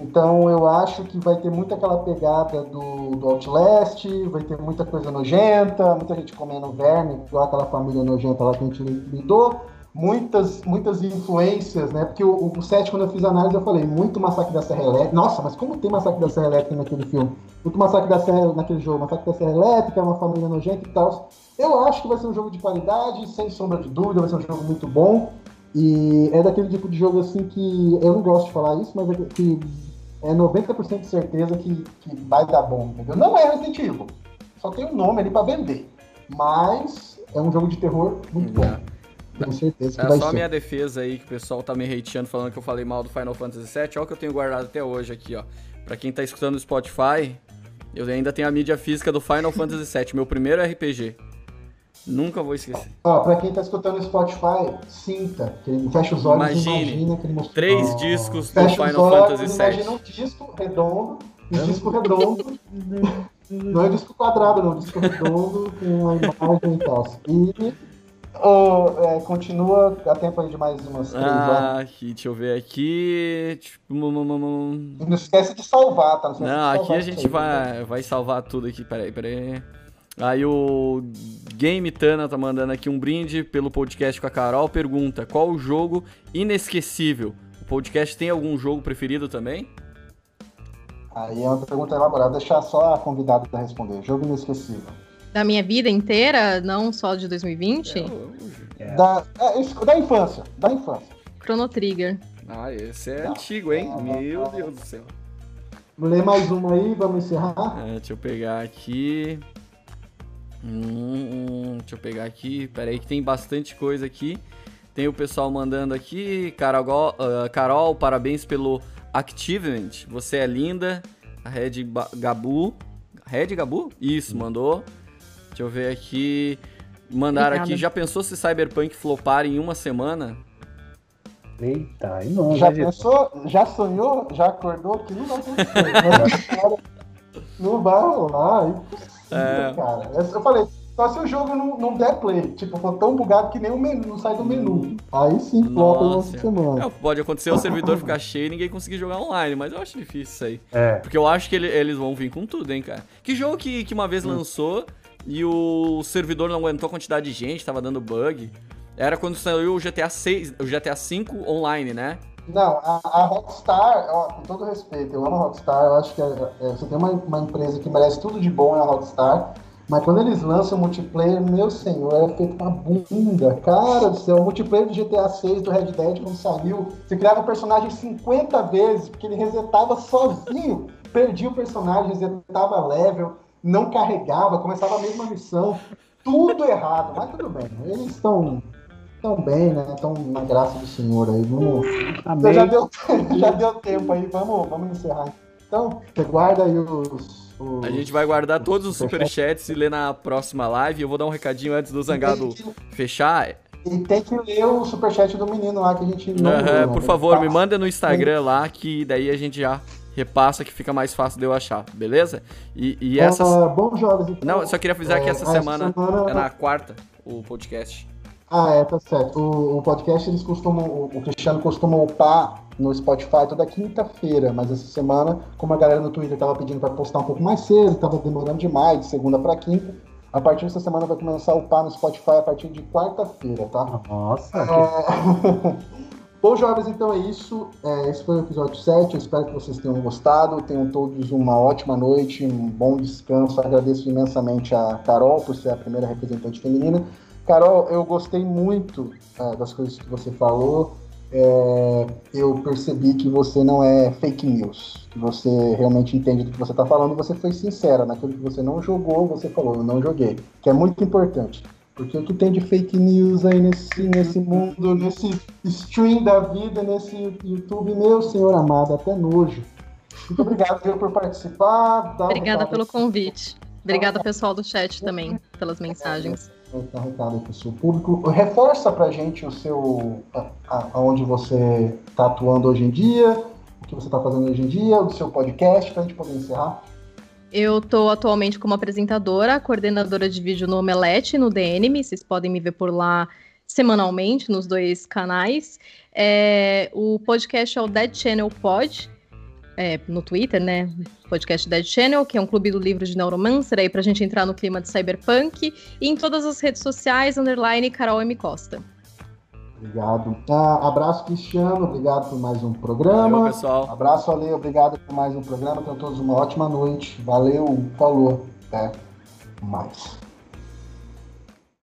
Então eu acho que vai ter muito aquela pegada do, do Outlast, vai ter muita coisa nojenta, muita gente comendo verme, igual aquela família nojenta lá que a gente lidou. Muitas, muitas influências, né? Porque o, o 7, quando eu fiz a análise, eu falei, muito massacre da Serra Elétrica. Nossa, mas como tem massacre da Serra Elétrica naquele filme? Muito massacre da Serra naquele jogo, massacre da Serra Elétrica, uma família nojenta e tal. Eu acho que vai ser um jogo de qualidade, sem sombra de dúvida, vai ser um jogo muito bom. E é daquele tipo de jogo assim que eu não gosto de falar isso, mas é que é 90% de certeza que, que vai dar bom, entendeu? Não é Resident Evil, só tem um nome ali pra vender. Mas é um jogo de terror muito bom. Tenho certeza que É vai só a ser. minha defesa aí, que o pessoal tá me hateando falando que eu falei mal do Final Fantasy VII. Olha o que eu tenho guardado até hoje aqui, ó. Pra quem tá escutando no Spotify, eu ainda tenho a mídia física do Final Fantasy VII, meu primeiro RPG. Nunca vou esquecer. Ó, pra quem tá escutando no Spotify, sinta, que ele fecha os olhos Imagine, e imagina que ele mostrou. Três discos do Fecha os Final olhos, Fantasy Imagina VII. um disco redondo, um disco redondo. (laughs) não é disco quadrado, não, disco redondo com a imagem e tal. E ó, é, continua, dá tempo aí de mais umas três horas. Ah, aqui, deixa eu ver aqui. Tipo, mum, mum, mum, mum. Não esquece de salvar, tá? Não, salvar aqui a gente aí, vai, vai salvar tudo aqui. Peraí, peraí. Aí o Game Tana tá mandando aqui um brinde pelo podcast com a Carol. Pergunta: qual o jogo inesquecível? O podcast tem algum jogo preferido também? Aí é uma pergunta elaborada, deixar só a convidada responder. Jogo inesquecível. Da minha vida inteira, não só de 2020, É. Da, é, da infância, da infância. Chrono Trigger. Ah, esse é antigo, hein? Meu Deus do céu. Lê mais uma aí, vamos encerrar. É, deixa eu pegar aqui. Hum, hum, deixa eu pegar aqui. Pera aí que tem bastante coisa aqui. Tem o pessoal mandando aqui. Carol, ah, Carol parabéns pelo Activement. Você é linda. A Red Gabu. Red Gabu? Isso, mandou. Deixa eu ver aqui. Mandaram Obrigada. aqui. Já pensou se Cyberpunk flopar em uma semana? Eita, aí não, Já né, gente? pensou? Já sonhou? Já acordou? Que não vai acontecer. (laughs) Não vai rolar. É É. cara. Eu falei, só se o jogo não, não der play. Tipo, for tão bugado que nem o menu, não sai do menu. Aí sim, flopa Nossa. semana. É, pode acontecer o servidor ficar cheio e ninguém conseguir jogar online, mas eu acho difícil isso aí. É. Porque eu acho que ele- eles vão vir com tudo, hein, cara. Que jogo que, que uma vez lançou e o servidor não aguentou a quantidade de gente, tava dando bug. Era quando saiu o GTA 6, o GTA 5 online, né? Não, a, a Rockstar, ó, com todo respeito, eu amo a Rockstar, eu acho que é- é, você tem uma, uma empresa que merece tudo de bom, é a Rockstar, mas quando eles lançam multiplayer, meu senhor, é feito uma bunda. Cara do céu, o multiplayer do GTA 6, do Red Dead, quando saiu, você criava o personagem 50 vezes, porque ele resetava sozinho, perdia o personagem, resetava level, não carregava, começava a mesma missão, tudo errado, mas tudo bem, eles estão tão bem, né? Estão na graça do Senhor aí, vamos... Amém. Já deu, (laughs) já deu tempo aí, vamos, vamos encerrar. Então, você guarda aí os. os- A gente vai guardar todos os Superchat. superchats e ler na próxima live. Eu vou dar um recadinho antes do Zangado que- fechar. E tem que ler o superchat do menino lá que a gente não. Né? por favor, me Tá. manda no Instagram lá que daí a gente já repassa que fica mais fácil de eu achar, beleza? E, e essas. Uh, bom jogos, então. Não, eu só queria avisar é, que essa semana, semana, é na quarta o podcast. Ah, é, tá certo. O, o podcast eles costumam. O Cristiano costuma upar no Spotify toda quinta-feira, mas essa semana, como a galera no Twitter tava pedindo para postar um pouco mais cedo, tava demorando demais, de segunda para quinta, a partir dessa semana vai começar a upar no Spotify a partir de quarta-feira, tá? Nossa! É... (laughs) Bom, jovens, então é isso. É, esse foi o episódio 7. Eu espero que vocês tenham gostado. Tenham todos uma ótima noite, um bom descanso. Agradeço imensamente a Carol por ser a primeira representante feminina. Carol, eu gostei muito uh, das coisas que você falou. É, eu percebi que você não é fake news, que você realmente entende do que você está falando você foi sincera naquilo que você não jogou, você falou, eu não joguei, que é muito importante. Porque o que tem de fake news aí nesse, nesse mundo, nesse stream da vida, nesse YouTube, meu senhor amado, até nojo. Muito obrigado por participar. Obrigada pelo convite. Obrigada, pessoal do chat também, pelas mensagens. Então, recado para o seu público. Reforça para gente o seu, aonde você está atuando hoje em dia, o que você está fazendo hoje em dia, o seu podcast, para a gente poder encerrar. Eu estou atualmente como apresentadora, coordenadora de vídeo no Omelete, no DNM. Vocês podem me ver por lá semanalmente nos dois canais. É, o podcast é o Dead Channel Pod, é, no Twitter, né? Podcast Dead Channel, que é um clube do livro de Neuromancer, aí pra gente entrar no clima de cyberpunk. E em todas as redes sociais, underline Carol M. Costa. Obrigado. Ah, abraço, Cristiano. Obrigado por mais um programa. Valeu, pessoal. Abraço, Ale. Obrigado por mais um programa. Tenham todos uma ótima noite. Valeu. Falou. Até mais.